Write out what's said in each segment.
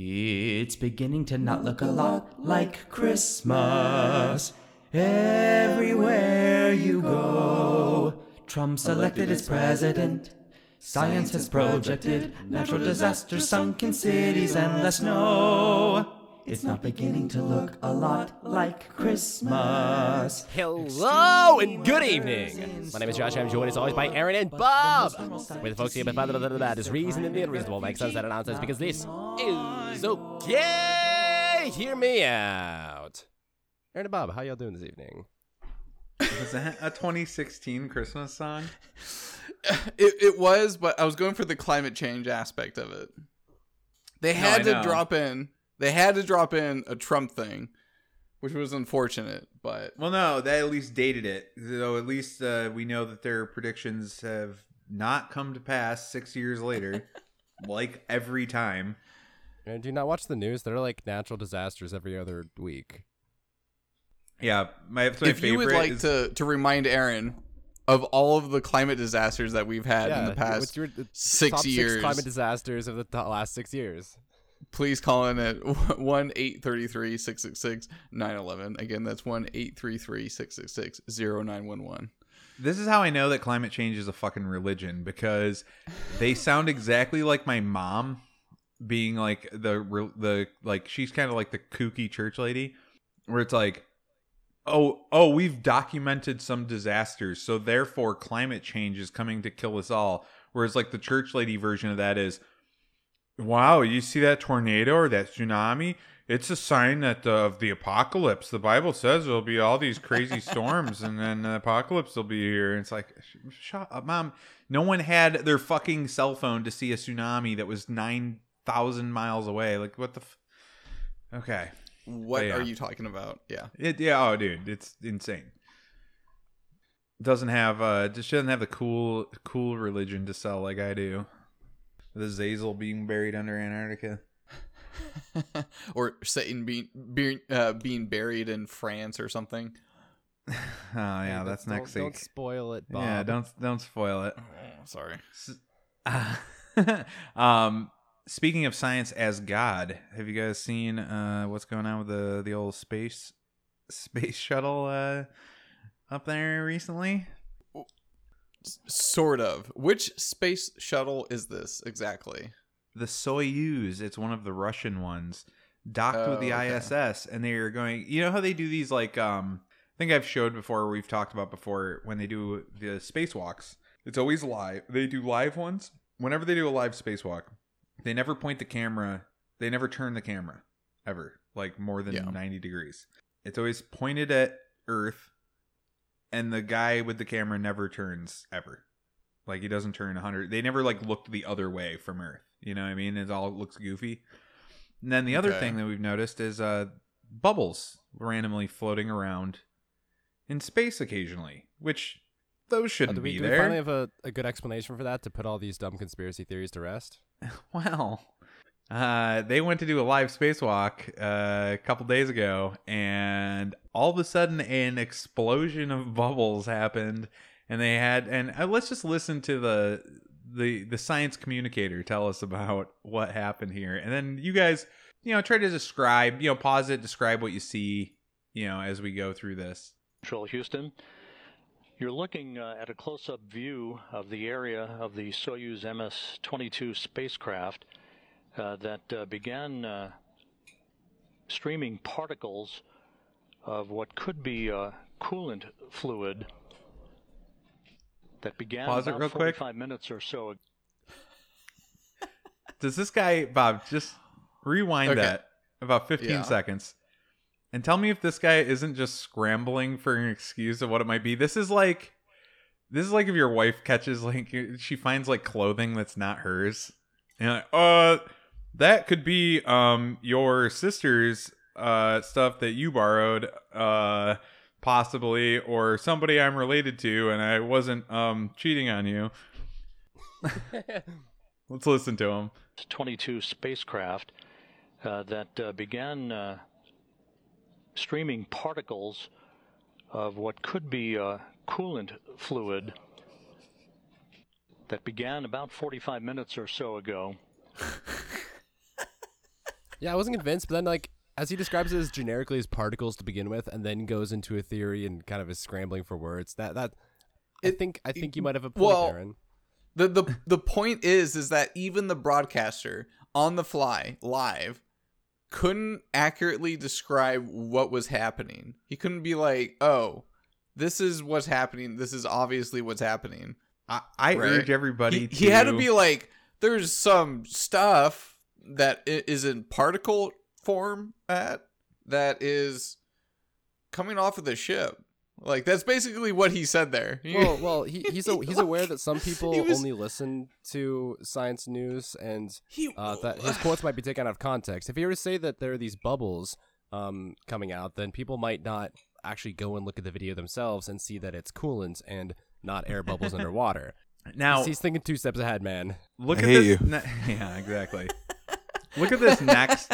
It's beginning to not look a lot like Christmas. Everywhere you go, Trump selected as president. Science has projected natural disasters, sunken cities, and the snow. It's not beginning to look a lot like Christmas. Hello and good evening. My name is Josh. I'm joined as always by Aaron and Bob. We're the folks here, but that is reason and the unreasonable makes sense that nonsense because this is okay. Hear me out. Aaron and Bob, how y'all doing this evening? Was that a 2016 Christmas song? It, it was, but I was going for the climate change aspect of it. They had I to know. drop in. They had to drop in a Trump thing, which was unfortunate. But Well, no, they at least dated it. So at least uh, we know that their predictions have not come to pass six years later, like every time. Aaron, do you not watch the news? There are like natural disasters every other week. Yeah, my, my if you would like is- to to remind Aaron of all of the climate disasters that we've had in the past your- the six top years, Six climate disasters of the t- last six years. please call in at one eight thirty three six six six nine eleven. Again, that's one eight three three six six six zero nine one one. This is how I know that climate change is a fucking religion because they sound exactly like my mom being like the the like she's kind of like the kooky church lady where it's like oh oh we've documented some disasters so therefore climate change is coming to kill us all. Whereas like the church lady version of that is wow you see that tornado or that tsunami? It's a sign that uh, of the apocalypse. The bible says there'll be all these crazy storms and then the apocalypse will be here. And it's like shut up mom. No one had their fucking cell phone to see a tsunami that was 9000 miles away like what the f- okay What Yeah. are you talking about? Yeah. it, yeah, oh, dude, it's insane. Doesn't have uh, just doesn't have the cool, cool religion to sell like I do. The Zazel being buried under Antarctica. or Satan being being uh, being buried in France or something. Oh yeah, Hey, that's don't- next Don't week. spoil it, Bob. Yeah, don't don't spoil it. Oh, sorry. um, speaking of science as God, have you guys seen uh what's going on with the the old space space shuttle uh up there recently? Sort of. Which space shuttle is this exactly? the Soyuz. It's one of the Russian ones, docked with the Oh, okay. ISS, and they are going. You know how they do these like um. I think I've showed before. We've talked about before when they do the spacewalks. It's always live. They do live ones. Whenever they do a live spacewalk, they never point the camera. They never turn the camera ever, like more than Yeah. ninety degrees. It's always pointed at Earth, and the guy with the camera never turns ever. Like he doesn't turn 100. They never like looked the other way from Earth. You know what I mean? It all looks goofy. And then the other Okay. thing that we've noticed is uh bubbles randomly floating around in space occasionally, which those Uh, shouldn't do we, be do we finally have a, a good explanation for that to put all these dumb conspiracy theories to rest? Well, uh, they went to do a live spacewalk uh, a couple days ago, and all of a sudden, an explosion of bubbles happened, and they had. And uh, let's just listen to the the the science communicator tell us about what happened here, and then you guys, you know, try to describe, you know, pause it, describe what you see, you know, as we go through this. Central Houston. You're looking uh, at a close up view of the area of the Soyuz MS 22 spacecraft uh, that uh, began uh, streaming particles of what could be uh, coolant fluid that began Pause it about real quick. 45 minutes or so Does this guy Bob just rewind Okay. that about 15 Yeah. seconds and tell me if this guy isn't just scrambling for an excuse of what it might be. This is like this is like if your wife catches like she finds like clothing that's not hers. And like, uh that could be um your sister's uh stuff that you borrowed uh possibly or somebody I'm related to and I wasn't um cheating on you. Let's listen to him. 22 spacecraft uh, that uh, began uh, streaming particles of what could be uh, coolant fluid that began about 45 minutes or so ago Yeah, I wasn't convinced, but then like as he describes it as generically as particles to begin with, and then goes into a theory and kind of is scrambling for words. That that I It- think I think you might have a point, well, Aaron. the the the point is is that even the broadcaster on the fly live couldn't accurately describe what was happening. He couldn't be like, "Oh, this is what's happening. This is obviously what's happening." I, I Right. urge everybody. He, to, he had to be like, "There's some stuff that is in particle form at that is coming off of the ship." Like that's basically what he said there. Well, well, he, he's a, he's aware that some people was- only listen to science news, and he uh, that his quotes might be taken out of context. If he were to say that there are these bubbles um, coming out, then people might not actually go and look at the video themselves and see that it's coolant and not air bubbles underwater. now. He's thinking two steps ahead, man. Look I at hate this. you. ne- yeah, exactly. Look at this next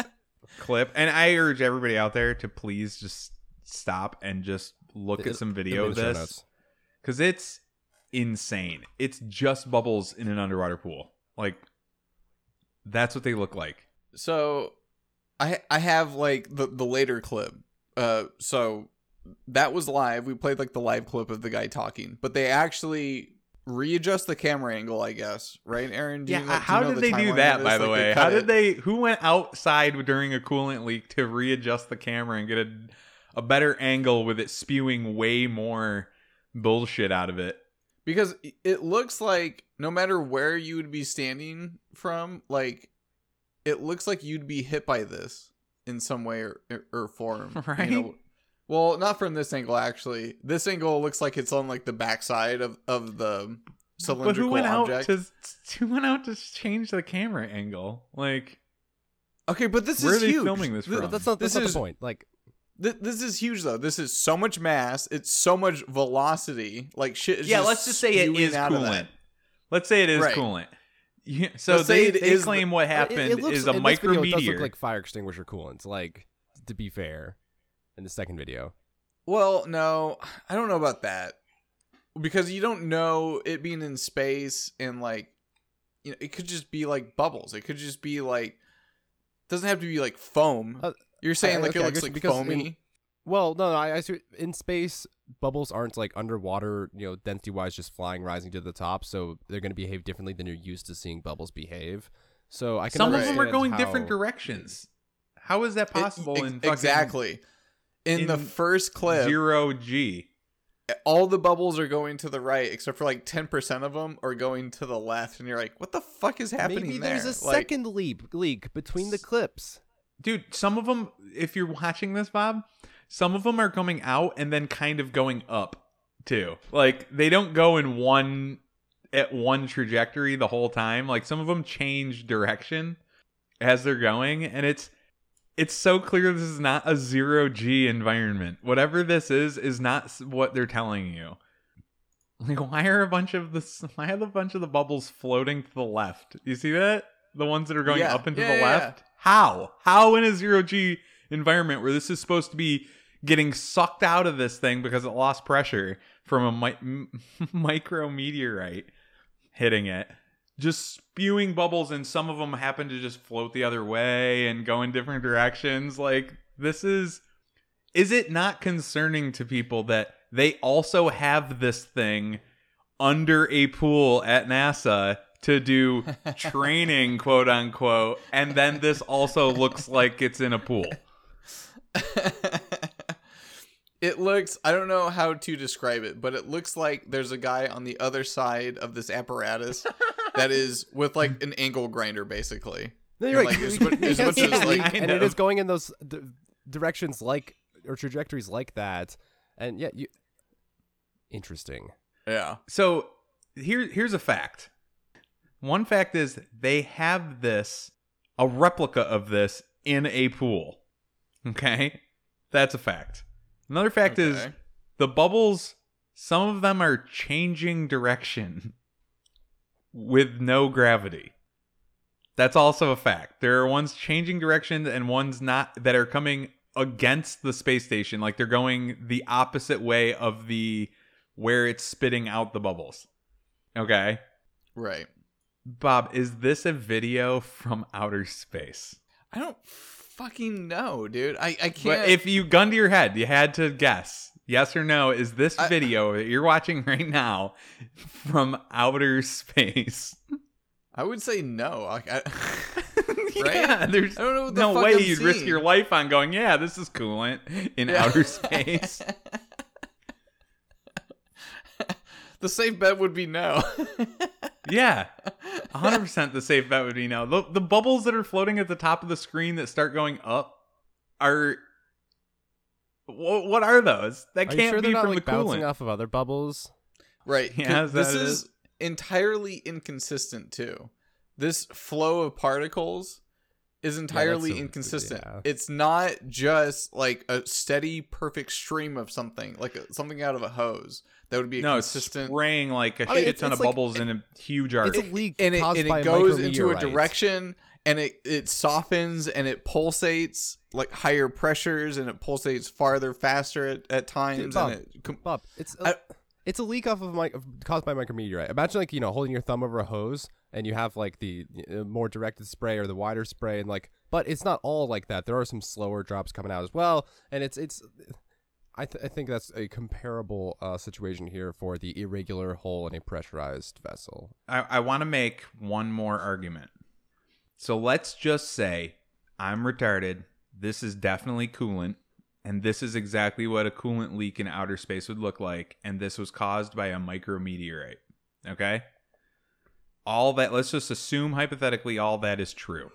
clip, and I urge everybody out there to please just stop and just look It- at some video of this because it's insane. It's just bubbles in an underwater pool. Like that's what they look like. so i i have like the the later clip uh so that was live we played like the live clip of the guy talking but they actually readjust the camera angle i guess right aaron you Yeah, you how did the they do that? By the Like, way, how did it. they? Who went outside during a coolant leak to readjust the camera and get a a better angle with it spewing way more bullshit out of it? because it looks like no matter where you would be standing from like it looks like you'd be hit by this in some way or, or form you Right? know? well not from this angle actually this angle looks like it's on like the backside of of the cylindrical But who went object out to who went out to change the camera angle? Like, okay but this where is are they huge filming this from? But that's not, that's This not is- the point. Like, Th- this is huge though. This is so much mass. It's so much velocity. Like shit. Is yeah, just let's just say it is spewing is out of that. coolant. Let's say it is Right. coolant. Yeah, so Let's they, it they is the- claim what happened it, looks, is a in this video, it does micrometeor. look like fire extinguisher coolant. Like, to be fair, in the second video. Well, no, I don't know about that because you don't know it being in space and like, you know, it could just be like bubbles. It could just be like, doesn't have to be like foam. Uh, You're saying I- like okay, it looks like because foamy. in- Well, no, no, I, I see. In space, bubbles aren't like underwater, you know, density wise, just flying, rising to the top. So they're going to behave differently than you're used to seeing bubbles behave. So I can Some of them are going how- different directions. How is that It- possible? ex- in fucking exactly. In, the first clip, zero G. all the bubbles are going to the right, except for like ten percent of them are going to the left, and you're like, "What the fuck is happening there? Maybe there?" there's a Like, second leap leak between the clips. Dude, some of them, if you're watching this, Bob, some of them are coming out and then kind of going up too. Like they don't go in one at one trajectory the whole time. Like some of them change direction as they're going, and it's it's so clear this is not a zero G environment. Whatever this is is not what they're telling you. Like why are a bunch of the Why are a bunch of the bubbles floating to the left? You see that? The ones that are going Yeah. up and to Yeah, the yeah, left. How? How in a zero G environment where this is supposed to be getting sucked out of this thing because it lost pressure from a mi- m- micro meteorite hitting it, just spewing bubbles, and some of them happen to just float the other way and go in different directions. Like this is. Is it not concerning to people that they also have this thing under a pool at NASA to do training, quote unquote, and then this also looks like it's in a pool? it looks I don't know how to describe it, but it looks like there's a guy on the other side of this apparatus that is with like an angle grinder basically. No, you're And, right. like, as mu- as much as, like- and it know. is going in those d- directions like or trajectories like that, and yeah, you. Interesting. Yeah. So here here's a fact. One fact is they have this a replica of this in a pool. Okay? That's a fact. Another fact is the bubbles some of them are changing direction with no gravity. That's also a fact. There are ones changing direction and ones not that are coming against the space station like they're going the opposite way of the where it's spitting out the bubbles. Okay. Right. Bob, is this a video from outer space? I don't fucking know, dude. I I can't. But if you gun to your head, you had to guess yes or no. Is this I- video that you're watching right now from outer space? I would say no. Like, I, yeah, there's I don't know what the no way I'm you'd risk your life on going. Yeah, this is coolant in Yeah. outer space. the safe bet would be no. yeah, 100 percent. The safe bet would be no. The, the bubbles that are floating at the top of the screen that start going up are. What, what are those? That Are you can't sure be they're not from like the bouncing off of other bubbles? right. Yeah, this what it is is? entirely inconsistent too. This flow of particles is entirely a- inconsistent. yeah. It's not just like a steady, perfect stream of something, like a, something out of a hose. That would be a No, it's consistent. spraying like a I mean, shit it's- ton it's of like- bubbles in a huge arc. It's a leak and it, and it goes into a direction and it, it softens and it pulsates like higher pressures and it pulsates farther faster at, at times Bob, and it com- Bob, it's a, I- it's a leak off of my caused by micrometeorite. Imagine like you know holding your thumb over a hose and you have like the uh, more directed spray or the wider spray and like, but it's not all like that. There are some slower drops coming out as well, and it's it's. I, th- I think that's a comparable uh, situation here for the irregular hole in a pressurized vessel. I, I want to make one more argument. So let's just say I'm retarded. This is definitely coolant, and this is exactly what a coolant leak in outer space would look like, and this was caused by a micrometeorite. Okay? All that, let's just assume hypothetically all that is true.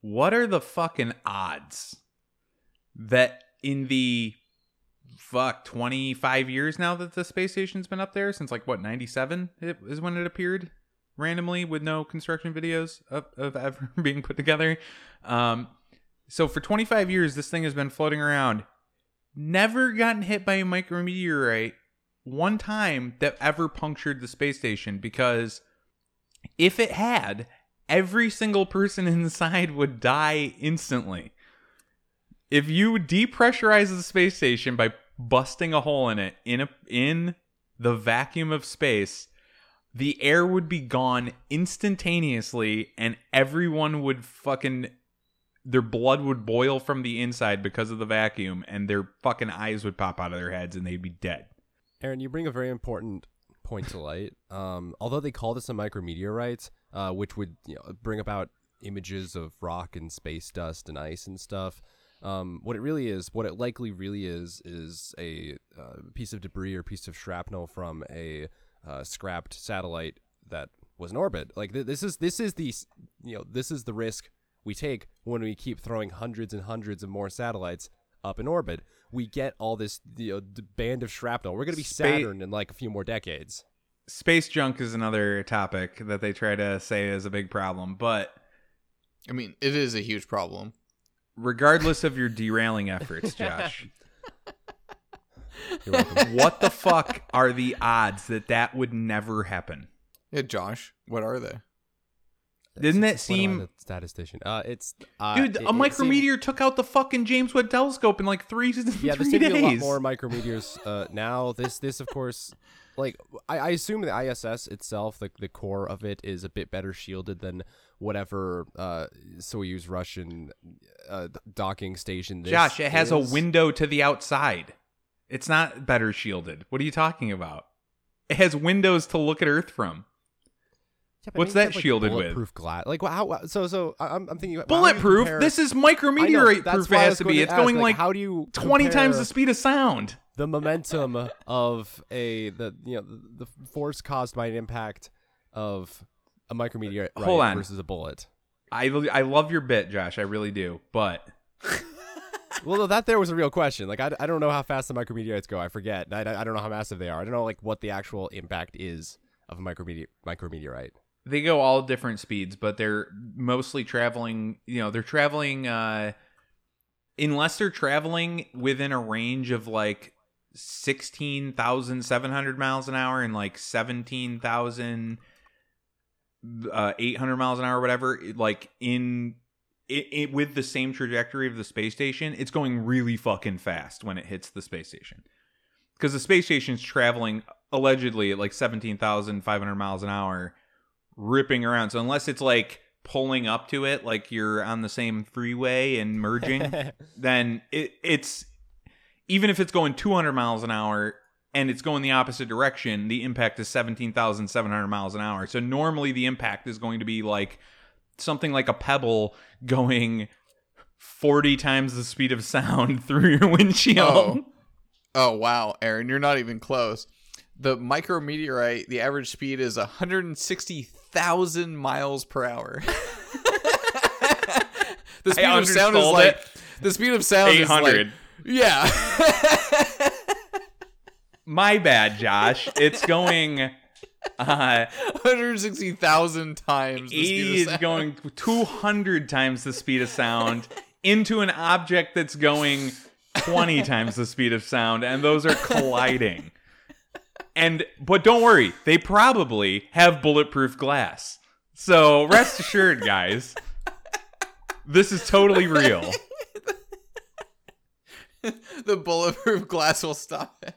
What are the fucking odds that in the fuck 25 years now that the space station's been up there since like what 97 it is when it appeared randomly with no construction videos of, of ever being put together. Um so for 25 years this thing has been floating around. Never gotten hit by a micrometeorite one time that ever punctured the space station because if it had every single person inside would die instantly. If you depressurize the space station by busting a hole in it in a in the vacuum of space the air would be gone instantaneously and everyone would fucking their blood would boil from the inside because of the vacuum and their fucking eyes would pop out of their heads and they'd be dead Aaron, you bring a very important point to light. Um, although they call this a micrometeorite, uh, which would you know, bring about images of rock and space dust and ice and stuff, um, what it really is, what it likely really is, is a uh, piece of debris or piece of shrapnel from a uh, scrapped satellite that was in orbit. Like th- this is this is the you know this is the risk we take when we keep throwing hundreds and hundreds of more satellites up in orbit. We get all this you know, d- band of shrapnel. We're gonna be Spa- Saturn in like a few more decades. space junk is another topic that they try to say is a big problem but I mean, it is a huge problem. Regardless of your derailing efforts josh what the fuck are the odds that that would never happen Yeah, Josh, what are they? Didn't that it am seem- the statistician? Uh, it's uh, Dude, it- a it seemed- micrometeor took out the fucking James Webb Telescope in like three, yeah, there three seem to be a lot more micrometeors uh, now. This, this, of course, like I, I assume the ISS itself, the the core of it, is a bit better shielded than whatever uh, Soyuz Russian uh, docking station. This Josh, it has a window to the outside. It's not better shielded. What are you talking about? It has windows to look at Earth from. Yeah, what's that it's, like, shielded with? bulletproof glass. Like how? So so I- I'm I'm thinking about how Bulletproof? compare- This is I know, micrometeorite proof. It why I has to going be. It's ask, going like how do you 20 times the speed of sound. the momentum of a the you know the, the force caused by an impact of a micrometeorite Hold on. versus a bullet. I I love your bit, Josh. I really do. But Well, no, that there was a real question. Like I, I don't know how fast the micrometeorites go. I forget. I, I don't know how massive they are. I don't know like what the actual impact is of a micrometeor micrometeorite. they go all different speeds, but they're mostly traveling. You know, they're traveling. uh Unless they're traveling within a range of like sixteen thousand seven hundred miles an hour and like seventeen thousand uh, eight hundred miles an hour, whatever. Like in it, it with the same trajectory of the space station, it's going really fucking fast when it hits the space station because the space station's traveling allegedly at like 17,500 miles an hour ripping around. So unless it's like pulling up to it like you're on the same freeway and merging, then it, it's even if it's going 200 miles an hour and it's going the opposite direction, the impact is 17,700 miles an hour. So normally the impact is going to be like something like a pebble going 40 times the speed of sound through your windshield. Oh. Oh wow, Aaron, you're not even close. The micrometeorite, the average speed is 160,000 miles per hour. the speed of sound is like it. the speed of sound is 800. like yeah. My bad, Josh. It's going uh 160,000 times the speed of is going 200 times the speed of sound into an object that's going 20 times the speed of sound and those are colliding. And but don't worry, they probably have bulletproof glass. So rest assured, guys. This is totally real. the bulletproof glass will stop it.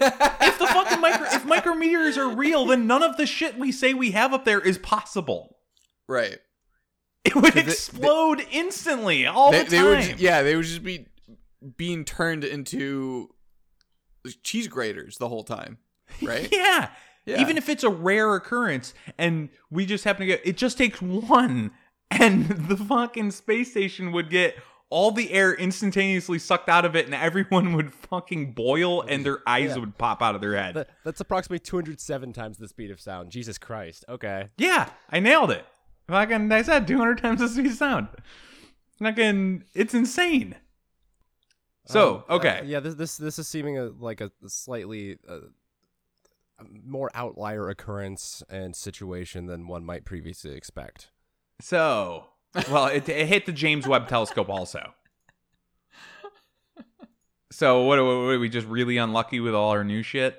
If the fucking micro if micrometers are real, then none of the shit we say we have up there is possible. right. It would they- explode instantly all They, the they time. would yeah, they would just be being turned into cheese graters the whole time. Right? Yeah. Yeah. Even if it's a rare occurrence and we just happen to get it just takes one and the fucking space station would get all the air instantaneously sucked out of it and everyone would fucking boil and their eyes Yeah. would pop out of their head. That, that's approximately 207 times the speed of sound. Jesus Christ. Okay. yeah, I nailed it. Fucking I said 200 times the speed of sound. Fucking it's insane. So, Um, uh, okay. yeah, this this this is seeming a, like a slightly uh, more outlier occurrence and situation than one might previously expect. So, well, it, it hit the James Webb Telescope also. So, what, are we just really unlucky with all our new shit?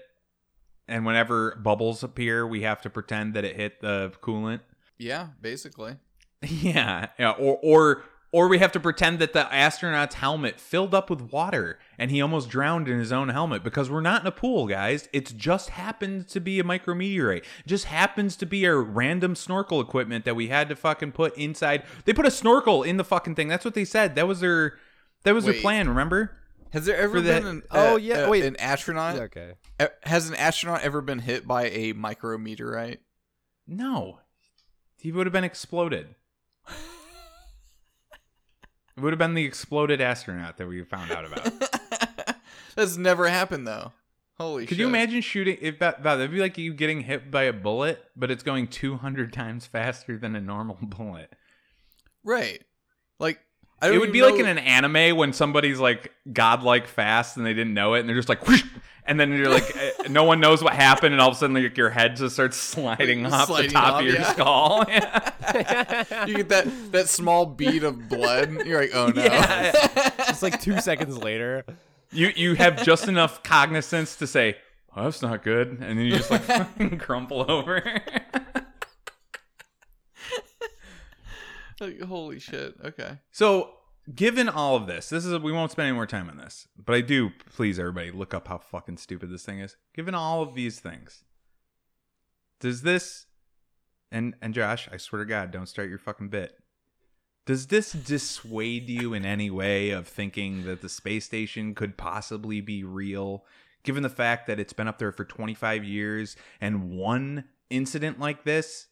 And whenever bubbles appear, we have to pretend that it hit the coolant. Yeah, basically. Yeah, yeah, or or or we have to pretend that the astronaut's helmet filled up with water and he almost drowned in his own helmet because we're not in a pool, guys. It's just happened to be a micrometeorite. It just happens to be a random snorkel equipment that we had to fucking put inside. They put a snorkel in the fucking thing. That's what they said. That was their that was their plan. Remember? Has there ever For the- been an Oh, uh, yeah, uh, wait. an astronaut? okay. Uh, Has an astronaut ever been hit by a micrometeorite? No, he would have been exploded. It would have been the exploded astronaut that we found out about. That's never happened though. Holy Could shit. you imagine shooting if that that- that'd be like you getting hit by a bullet, but it's going two hundred times faster than a normal bullet. Right. Like I don't It would be like in an anime when somebody's like godlike fast and they didn't know it, and they're just like, whoosh, and then you're like, eh, no one knows what happened, and all of a sudden like your head just starts sliding off sliding the top off, of your yeah. skull. Yeah. you get that that small bead of blood. You're like, oh no. Yeah. Just like two seconds later. you you have just enough cognizance to say, oh, that's not good, and then you just like crumple over. Like, holy shit. Okay. So, given all of this, this is we won't spend any more time on this, but I do please everybody look up how fucking stupid this thing is. Given all of these things, does this and and Josh, I swear to God, don't start your fucking bit. Does this dissuade you in any way of thinking that the space station could possibly be real, given the fact that it's been up there for 25 years and one incident like this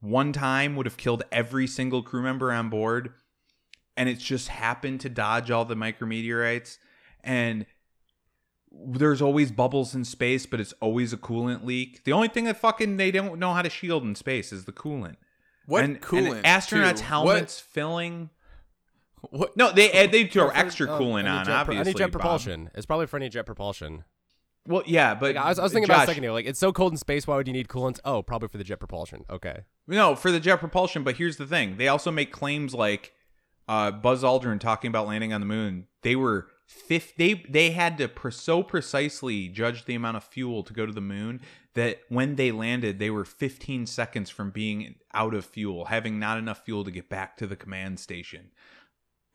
one time would have killed every single crew member on board and it's just happened to dodge all the micrometeorites and there's always bubbles in space but it's always a coolant leak the only thing that fucking they don't know how to shield in space is the coolant What and, coolant? and astronauts too? helmets filling What? what? no they eh, they throw extra oh, coolant any on jet pro- obviously Any jet Bob. propulsion. It's probably for any jet propulsion. well yeah but Like, I was, I was thinking about a second ago. Like, it's so cold in space. Why would you need coolant? Oh, probably for the jet propulsion. Okay. No, for the jet propulsion. But here's the thing: they also make claims like uh, Buzz Aldrin talking about landing on the moon. They were fifth. They they had to so precisely judge the amount of fuel to go to the moon that when they landed, they were 15 seconds from being out of fuel, having not enough fuel to get back to the command station.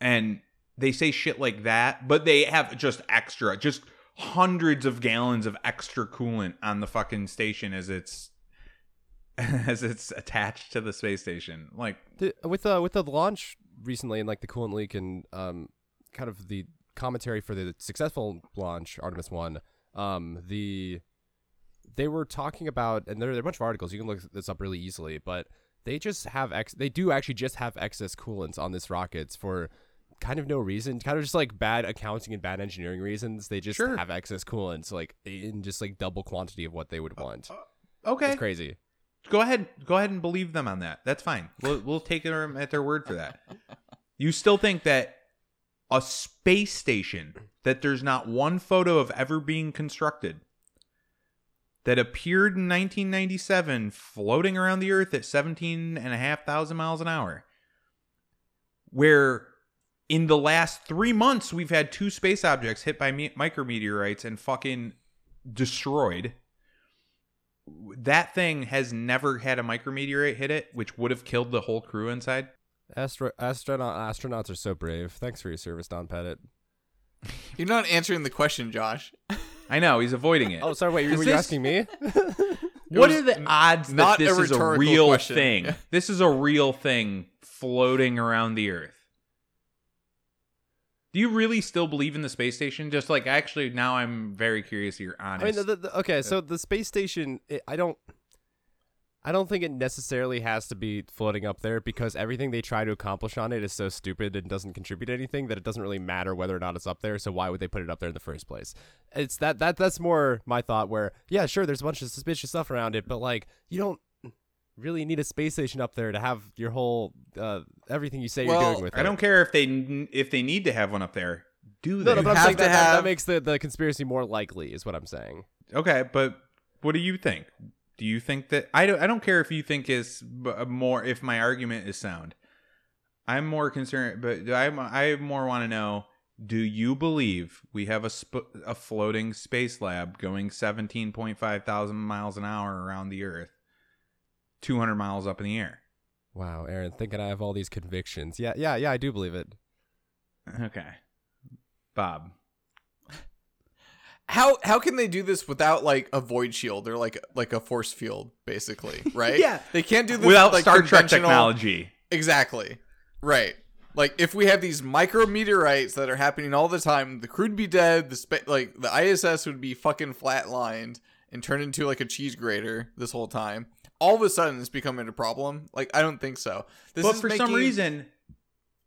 And they say shit like that, but they have just extra, just hundreds of gallons of extra coolant on the fucking station as it's as it's attached to the space station. Like, The, with the with the launch recently and like the coolant leak and um kind of the commentary for the successful launch Artemis One, um the they were talking about and there, there are a bunch of articles you can look this up really easily, but they just have ex they do actually just have excess coolants on this rockets for kind of no reason, kind of just like bad accounting and bad engineering reasons. They just Sure. have excess coolants like in just like double quantity of what they would want. okay, It's crazy. Go ahead, go ahead and believe them on that. That's fine. We'll we'll take them at their word for that. You still think that a space station that there's not one photo of ever being constructed that appeared in 1997 floating around the earth at 17 and a half thousand miles an hour where in the last three months we've had two space objects hit by me- micrometeorites and fucking destroyed that thing has never had a micrometeorite hit it, which would have killed the whole crew inside. Astro- astronaut astronauts are so brave. Thanks for your service, Don Pettit. You're not answering the question, Josh. I know he's avoiding it. Oh, sorry. Wait, Is were you this- asking me? what are the odds that not a this is a real question. thing? This is a real thing floating around the Earth. Do you really still believe in the space station? Just like actually, now I'm very curious. You're honest. I mean, the, the, okay. So the space station, it, I don't, I don't think it necessarily has to be floating up there because everything they try to accomplish on it is so stupid and doesn't contribute anything that it doesn't really matter whether or not it's up there. So why would they put it up there in the first place? It's that that that's more my thought. Where yeah, sure, there's a bunch of suspicious stuff around it, but like you don't really need a space station up there to have your whole uh, everything you say Well, you're doing with it. I don't care if they if they need to have one up there. Do they? no, but I'm have saying to that, that- that makes the, the conspiracy more likely, is what I'm saying. Okay, but what do you think? Do you think that I don't? I don't care if you think is more if my argument is sound. I'm more concerned, but I I more want to know: Do you believe we have a sp- a floating space lab going 17.5 thousand miles an hour around the Earth, 200 miles up in the air? Wow, Aaron, thinking I have all these convictions. Yeah, yeah, yeah, I do believe it. Okay, Bob. How how can they do this without like a void shield or like like a force field, basically? Right? Yeah. They can't do this Without like, Star Trek technology. Exactly. Right. Like if we have these micrometeorites that are happening all the time, the crew'd be dead. The spa- like the ISS would be fucking flatlined and turn into like a cheese grater this whole time. All of a sudden, it's becoming a problem. Like I don't think so. This but is for some reason,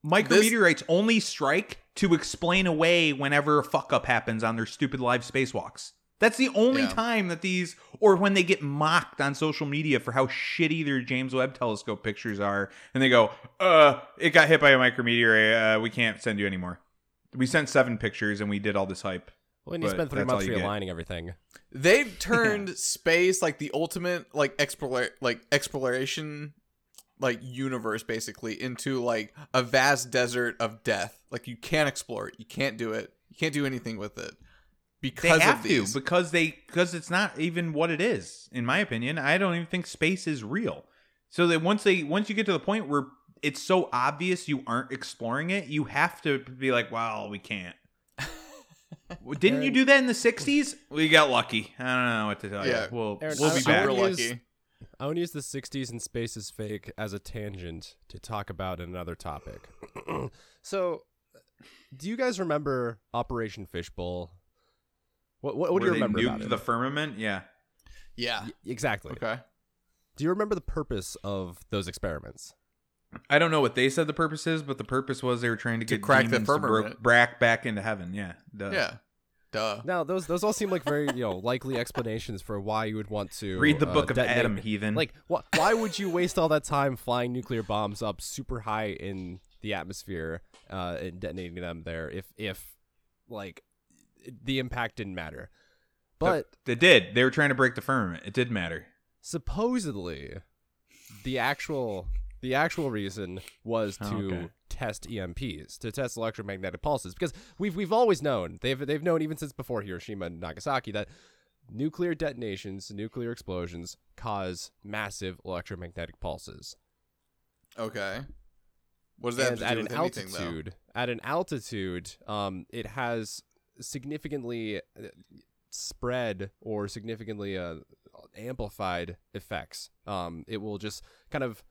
micrometeorites only strike to explain away whenever a fuck up happens on their stupid live spacewalks. That's the only Yeah. time that these, or when they get mocked on social media for how shitty their James Webb Telescope pictures are, and they go, "Uh, it got hit by a micrometeorite. Uh, we can't send you anymore. We sent seven pictures and we did all this hype." Well, and you spent three months you get. realigning everything. They've turned space like the ultimate like explore like exploration like universe basically into like a vast desert of death. Like you can't explore it. You can't do it. You can't do anything with it They because have of to these. because they because it's not even what it is. In my opinion, I don't even think space is real. So that once they once you get to the point where it's so obvious you aren't exploring it, you have to be like, "Well, we can't." Well, Didn't you do that in the '60s? We got lucky. I don't know what to tell Yeah. you. We'll Aaron, we'll I- be I back. Super would lucky. use- I want to use the 60s and space is fake as a tangent to talk about another topic. so, do you guys remember Operation Fishbowl? What what, what do you remember about it? the firmament? Yeah. Yeah. Y- exactly. Okay. Do you remember the purpose of those experiments? I don't know what they said the purpose is, but the purpose was they were trying to, To get crack the demons bro- firmament. brack back into heaven. Yeah. Duh. Yeah. Duh. Now, those those all seem like very you know likely explanations for why you would want to Read the uh, book of detonate- Adam, heathen. Like, wh- why would you waste all that time flying nuclear bombs up super high in the atmosphere uh, and detonating them there if if like the impact didn't matter? But they did. They were trying to break the firmament. It did matter. supposedly, the actual the actual reason was to Oh, okay. test EMPs, to test electromagnetic pulses, because we've we've always known they've they've known even since before Hiroshima and Nagasaki that nuclear detonations, nuclear explosions cause massive electromagnetic pulses. Okay. What does that and have at to an do with anything, though? altitude, at an altitude, um, it has significantly uh, spread or significantly uh, amplified effects. Um, it will just kind of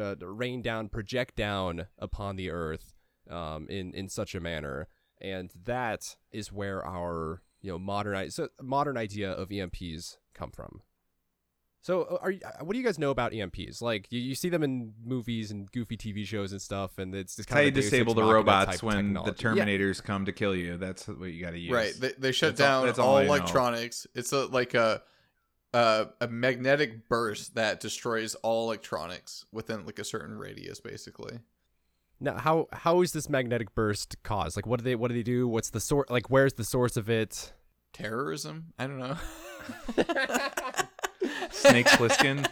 uh, rain down, project down upon the earth um, in in such a manner, and that is where our you know modern so modern idea of EMPs come from. So, uh, are you, uh, what do you guys know about EMPs? Like, you, you see them in movies and goofy TV shows and stuff, and it's just That's how kind you of a Deus disable the robots type when the technology. Yeah. Terminators come to kill you. That's what you got to use. Right. They, they shut That's down that's all all, I know. electronics. It's a like a, a a magnetic burst that destroys all electronics within like a certain radius, basically. Now, how how is this magnetic burst caused? Like, what do they what do they do? What's the source? Like, where's the source of it? Terrorism? I don't know. Snake Plissken.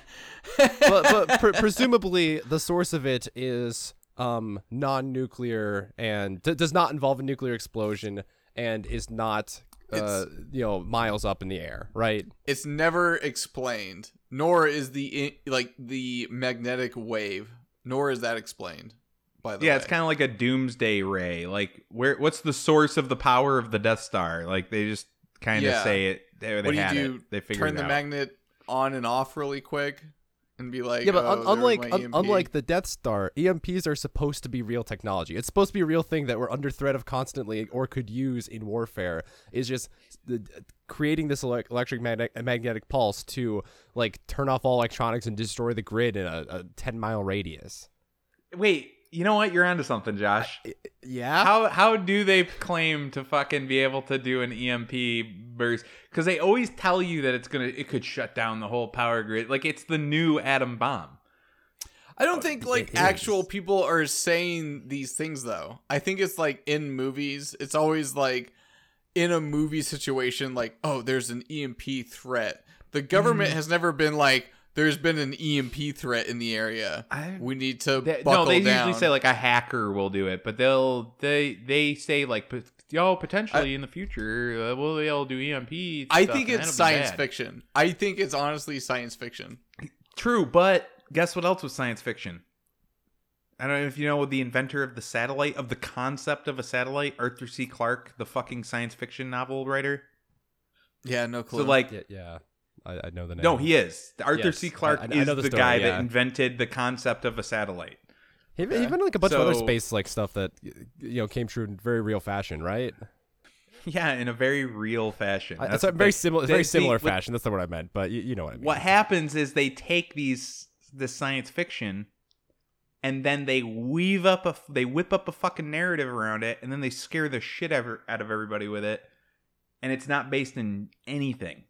but but pre- presumably the source of it is um non-nuclear and d- does not involve a nuclear explosion and is not uh, you know miles up in the air, right? it's never explained, nor is the like the magnetic wave, nor is that explained. By the yeah, way, it's kind of like a doomsday ray. Like, where? What's the source of the power of the Death Star? Like, they just kind of Yeah. say it. They, they what do you do? it. They figured turn it the out. magnet on and off really quick, and be like, yeah, but oh, un- unlike my un- unlike the Death Star, EMPs are supposed to be real technology. It's supposed to be a real thing that we're under threat of constantly or could use in warfare. Is just the, creating this elec electric magnetic, magnetic pulse to like turn off all electronics and destroy the grid in a, a ten mile radius. Wait, you know what? You're onto something, Josh. Yeah. How how do they claim to fucking be able to do an EMP burst? Because they always tell you that it's gonna it could shut down the whole power grid. Like it's the new atom bomb. I don't think like actual people are saying these things though. I think it's like in movies, it's always like in a movie situation, like, oh, there's an EMP threat. The government Mm-hmm. has never been like, there's been an EMP threat in the area. I- we need to They- buckle no, they down. usually say like a hacker will do it, but they'll they they say like, "Pot- yo, potentially in the future, uh, we'll be able to do EMP. I think it's science bad." fiction. I think it's honestly science fiction. True, but guess what else was science fiction? I don't know if you know the inventor of the satellite, of the concept of a satellite, Arthur C. Clarke, the fucking science fiction novel writer. Yeah, no clue. So like, Yeah, yeah. I, I know the name. no, he is. Arthur Yes, C. Clarke I- I- I is know the, the story, guy yeah. that invented the concept of a satellite. He even, even like a bunch of other So- space like stuff that y- you know came true in very real fashion, right? Yeah, in a very real fashion. I, That's it's a the very thing. similar, They- very see, similar what- fashion. That's not what I meant, but you, you know what I mean. What happens is they take these this science fiction, and then they weave up a they whip up a fucking narrative around it, and then they scare the shit ever out of everybody with it, and it's not based in anything.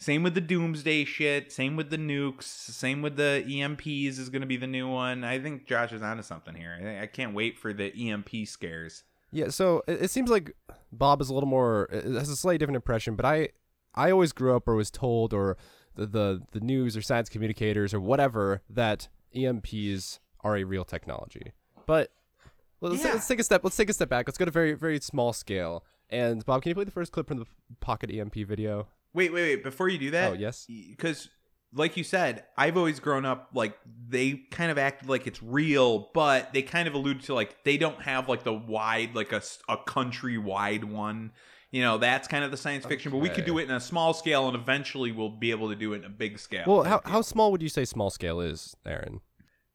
Same with the doomsday shit. Same with the nukes. Same with the EMPs is going to be the new one. I think Josh is onto something here. I, I can't wait for the EMP scares. Yeah, so it, it seems like Bob is a little more has a slightly different impression, but I I always grew up or was told or the the, the news or science communicators or whatever that EMPs are a real technology. But let's, Yeah. let's take a step let's take a step back. Let's go to very very small scale. And Bob, can you play the first clip from the Pocket EMP video? Wait, wait, wait. Before you do that, Oh, yes? because like you said, I've always grown up like they kind of acted like it's real, but they kind of allude to like they don't have like the wide, like a a country wide one. You know, that's kind of the science fiction, but we could do it in a small scale, and eventually we'll be able to do it in a big scale. Well, how how small would you say small scale is, Aaron?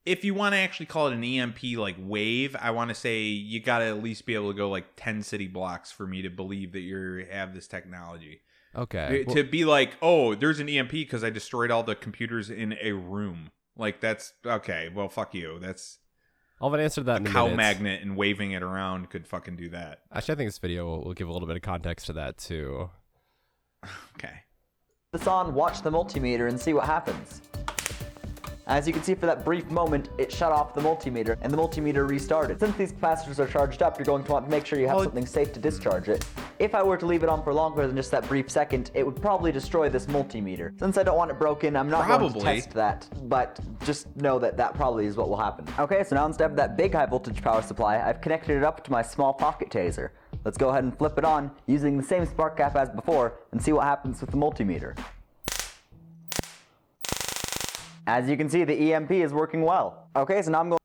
if you want to actually call it an EMP like wave, I want to say you got to at least be able to go like ten city blocks for me to believe that you have this technology. Okay. to be like, oh, there's an EMP because I destroyed all the computers in a room. Like that's okay. Well, fuck you. That's I'll have an answer to that in a cow minute. magnet and waving it around could fucking do that. Actually, I think this video will, will give a little bit of context to that too. Okay. this on, watch the multimeter, and see what happens. As you can see for that brief moment, it shut off the multimeter, and the multimeter restarted. Since these capacitors are charged up, you're going to want to make sure you have Well, something safe to discharge it. If I were to leave it on for longer than just that brief second, it would probably destroy this multimeter. Since I don't want it broken, I'm not going to test that, but just know that that probably is what will happen. Okay, so now instead of that big high voltage power supply, I've connected it up to my small pocket taser. Let's go ahead and flip it on using the same spark gap as before and see what happens with the multimeter. As you can see, the EMP is working well. Okay, so now I'm going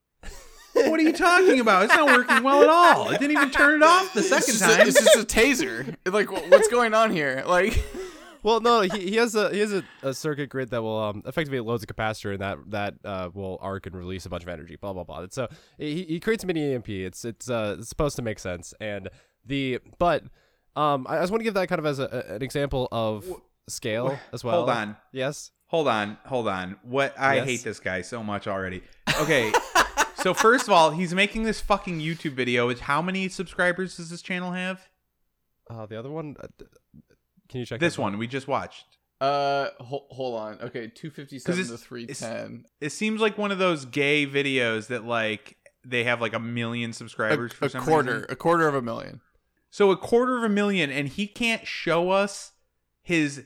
What are you talking about? It's not working well at all. It didn't even turn it off the it's second a, time. it's just a taser. Like, what's going on here? Like, well, no, he, he has a he has a, a circuit grid that will um effectively loads a capacitor and that that uh, will arc and release a bunch of energy. Blah blah blah. And so he, he creates a mini EMP. It's it's uh it's supposed to make sense. And the but um I just want to give that kind of as a, a- an example of scale as well. Hold on. Yes. Hold on, hold on. What I Yes? hate this guy so much already. Okay. so first of all, he's making this fucking YouTube video. Is how many subscribers does this channel have? Uh, the other one. Uh, can you check This that one we just watched. Uh, ho- hold on. Okay, two fifty 'Cause seven it's- to three ten. It seems like one of those gay videos that like they have like a million A, subscribers for a some quarter, reason. a quarter of a million. So a quarter of a million, and he can't show us his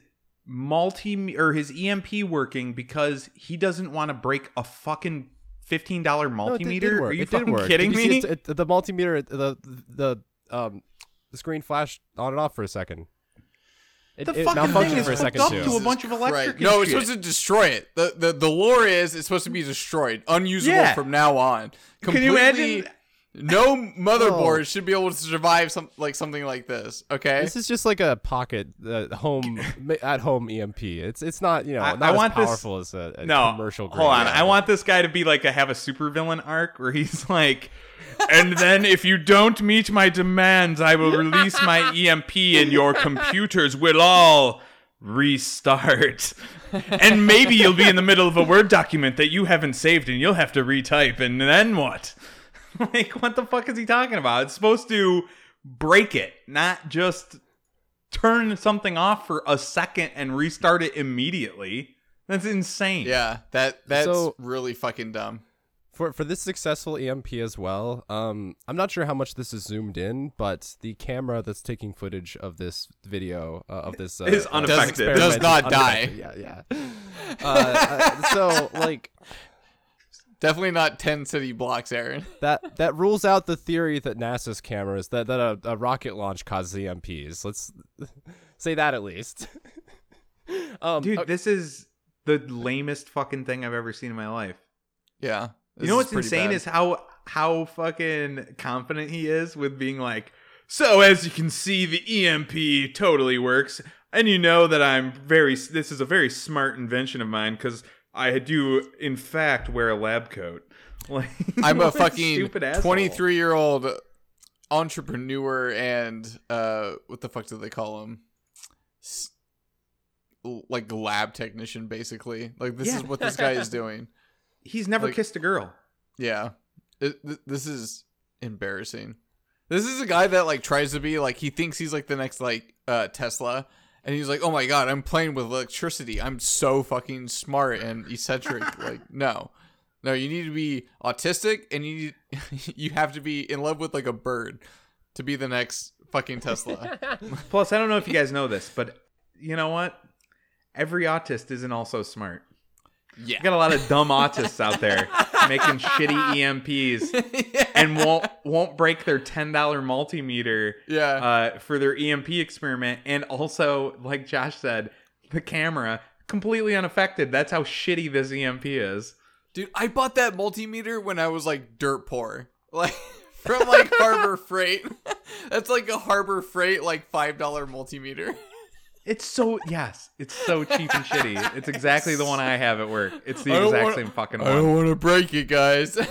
multi or his EMP working because he doesn't want to break a fucking fifteen dollar No, it did- multimeter. did work. Are you it did fucking work. kidding Did you me? it's- it- the multimeter, the the um, the screen flashed on and off for a second. It, The it fucking malfunctioned thing is for a hooked second up too. to a bunch of Jesus electric Christ. and No, it's shit. supposed to destroy it. The, the the lore is it's supposed to be destroyed, unusable Yeah. from now on. Can you Completely- imagine? No motherboard Oh. should be able to survive some like something like this. Okay. This is just like a pocket uh, home at home EMP. It's it's not you know I- not I as want this- powerful as a, a no, commercial. hold on. grade. I want this guy to be like a have a supervillain arc where he's like, and then if you don't meet my demands, I will release my EMP and your computers will all restart. And maybe you'll be in the middle of a Word document that you haven't saved and you'll have to retype. And then what? like, what the fuck is he talking about? It's supposed to break it, not just turn something off for a second and restart it immediately. That's insane. yeah, that that's So- really fucking dumb. for for this successful EMP as well. Um, I'm not sure how much this is zoomed in, but the camera that's taking footage of this video uh, of this uh, Is unaffected. experiment Does not die. unaffected. Yeah, yeah. uh, uh, so like Definitely not ten city blocks, Aaron. that that rules out the theory that NASA's cameras that that a, a rocket launch causes EMPs. Let's say that at least. um, Dude, uh, this is the lamest fucking thing I've ever seen in my life. Yeah. you know what's insane is how how fucking confident he is with being like, so as you can see, the EMP totally works, and you know that I'm very. This is a very smart invention of mine because I do in fact wear a lab coat. Like I'm a fucking 23 year old entrepreneur and uh, what the fuck do they call him? S- like lab technician, basically. Like this Yeah. is what this guy is doing. He's never like- kissed a girl. Yeah, It- th- this is embarrassing. This is a guy that like tries to be like he thinks he's like the next like uh, Tesla. And he's like, "Oh my god, I'm playing with electricity. I'm so fucking smart and eccentric." like, no, no, you need to be autistic, and you need, you have to be in love with like a bird to be the next fucking Tesla. Plus, I don't know if you guys know this, but you know what? Every autist isn't also smart. yeah, You got a lot of dumb autists out there making shitty EMPs and won't won't break their ten dollar multimeter yeah. uh, for their EMP experiment, and also, like Josh said, the camera completely unaffected. That's how shitty this EMP is. Dude, I bought that multimeter when I was like dirt poor. Like from like Harbor Freight. That's like a Harbor Freight like $5 multimeter. It's so yes, it's so cheap and shitty. It's exactly the one I have at work. It's the exact wanna- same fucking one. I don't want to break it, guys.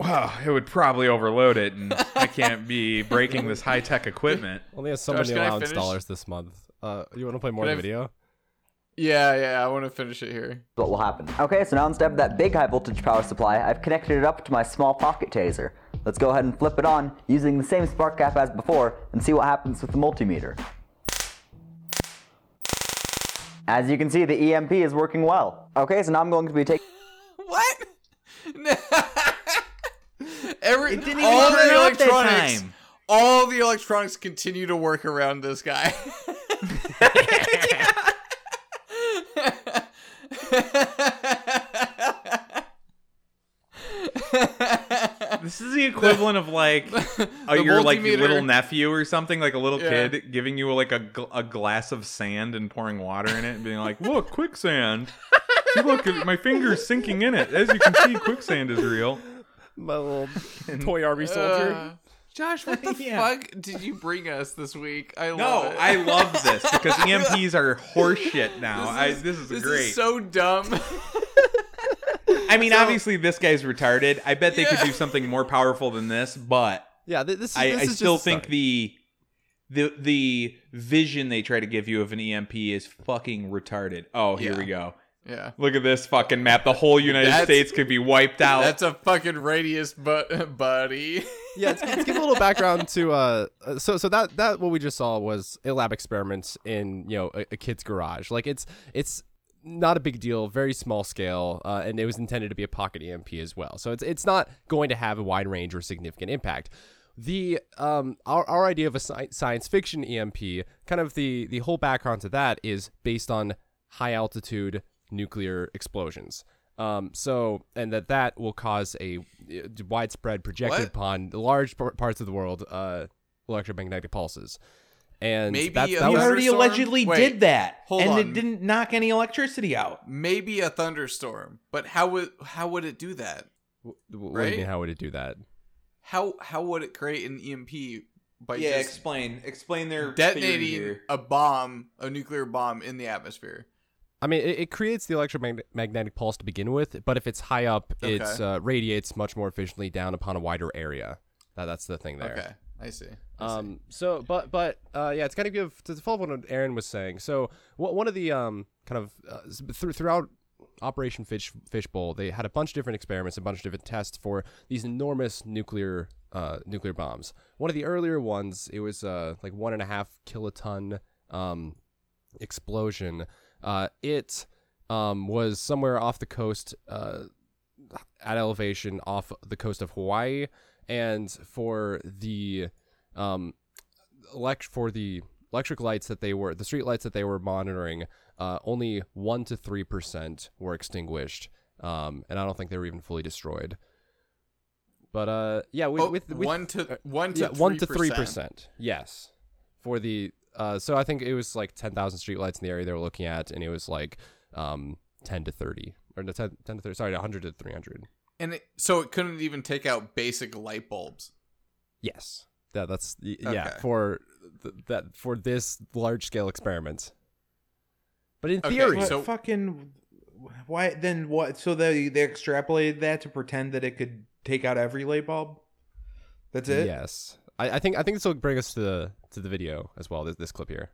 Wow, it would probably overload it, and I can't be breaking this high tech equipment. only has so Josh, many allowance dollars this month. Uh, you want to play more Can of the I- video? yeah, yeah, I want to finish it here. what will happen. Okay, so now instead of that big high voltage power supply, I've connected it up to my small pocket taser. Let's go ahead and flip it on using the same spark gap as before and see what happens with the multimeter. As you can see, the EMP is working well. Okay, so now I'm going to be taking What? Every It didn't even all turn the off that electronics, time. all the electronics continue to work around this guy. This is the equivalent of like a, your like multimeter- little nephew or something, like a little Yeah. kid giving you like a, gl- a glass of sand and pouring water in it and being like, "Look, quicksand! See, look, my finger's sinking in it. As you can see, quicksand is real." My little toy army soldier. Uh, Josh, what the Yeah. fuck did you bring us this week? I No, love it. I love this because EMPs are horseshit now. This I, is, this is this great. is so dumb. I mean, so- obviously, this guy's retarded. I bet they Yeah. could do something more powerful than this, but Yeah, this is. I, this I is still just a think start. the the the vision they try to give you of an EMP is fucking retarded. Oh, here Yeah. we go. yeah. Look at this fucking map. The whole United That's- States could be wiped out. That's a fucking radius, but buddy. yeah, let's, let's give a little background to uh, uh, so so that that what we just saw was a lab experiment in you know a, a kid's garage. Like it's it's not a big deal, very small scale, uh, and it was intended to be a pocket EMP as well. So it's it's not going to have a wide range or significant impact. The um our, our idea of a sci- science fiction EMP, kind of the the whole background to that is based on high altitude nuclear explosions. Um, so and that that will cause a uh, widespread projected What? upon large par- parts of the world uh, electromagnetic pulses. And Maybe that, that was already thunderstorm? allegedly Wait, did that, hold and on. it didn't knock any electricity out. Maybe a thunderstorm, but how would how would it do that? w- w- what do right? you mean, how would it do that? How how would it create an EMP by yeah, just explain explain their theory detonating a bomb, a nuclear bomb in the atmosphere? I mean, it, it creates the electromagnetic pulse to begin with, but if it's high up, it uh, radiates much more efficiently down upon a wider area. That, that's the thing there. Okay, I see. Um. So, but but uh, yeah, it's kind of give to follow up on what Aaron was saying. So, wh- one of the um kind of uh, thr- throughout Operation Fish Fishbowl, they had a bunch of different experiments, a bunch of different tests for these enormous nuclear uh nuclear bombs. One of the earlier ones, it was uh like one and a half kiloton um explosion. Uh, it um was somewhere off the coast uh at elevation off the coast of Hawaii, and for the um, elect for the electric lights that they were the street lights that they were monitoring, uh, only one to three percent were extinguished, um, and I don't think they were even fully destroyed. But uh, yeah, with, Oh, with, with one to one to yeah, one to three 3%. yes, for the uh, so I think it was like ten thousand street lights in the area they were looking at, and it was like um ten to thirty or no, 10, 10 to thirty, sorry, hundred to three hundred. and it, so it couldn't even take out basic light bulbs. Yes, that that's y- yeah Okay. for th- that for this large scale experiment. But in Okay, theory, What so- fucking why then what so they they extrapolated that to pretend that it could take out every light bulb that's it yes, I, I think I think this will bring us to the to the video as well. This this clip here.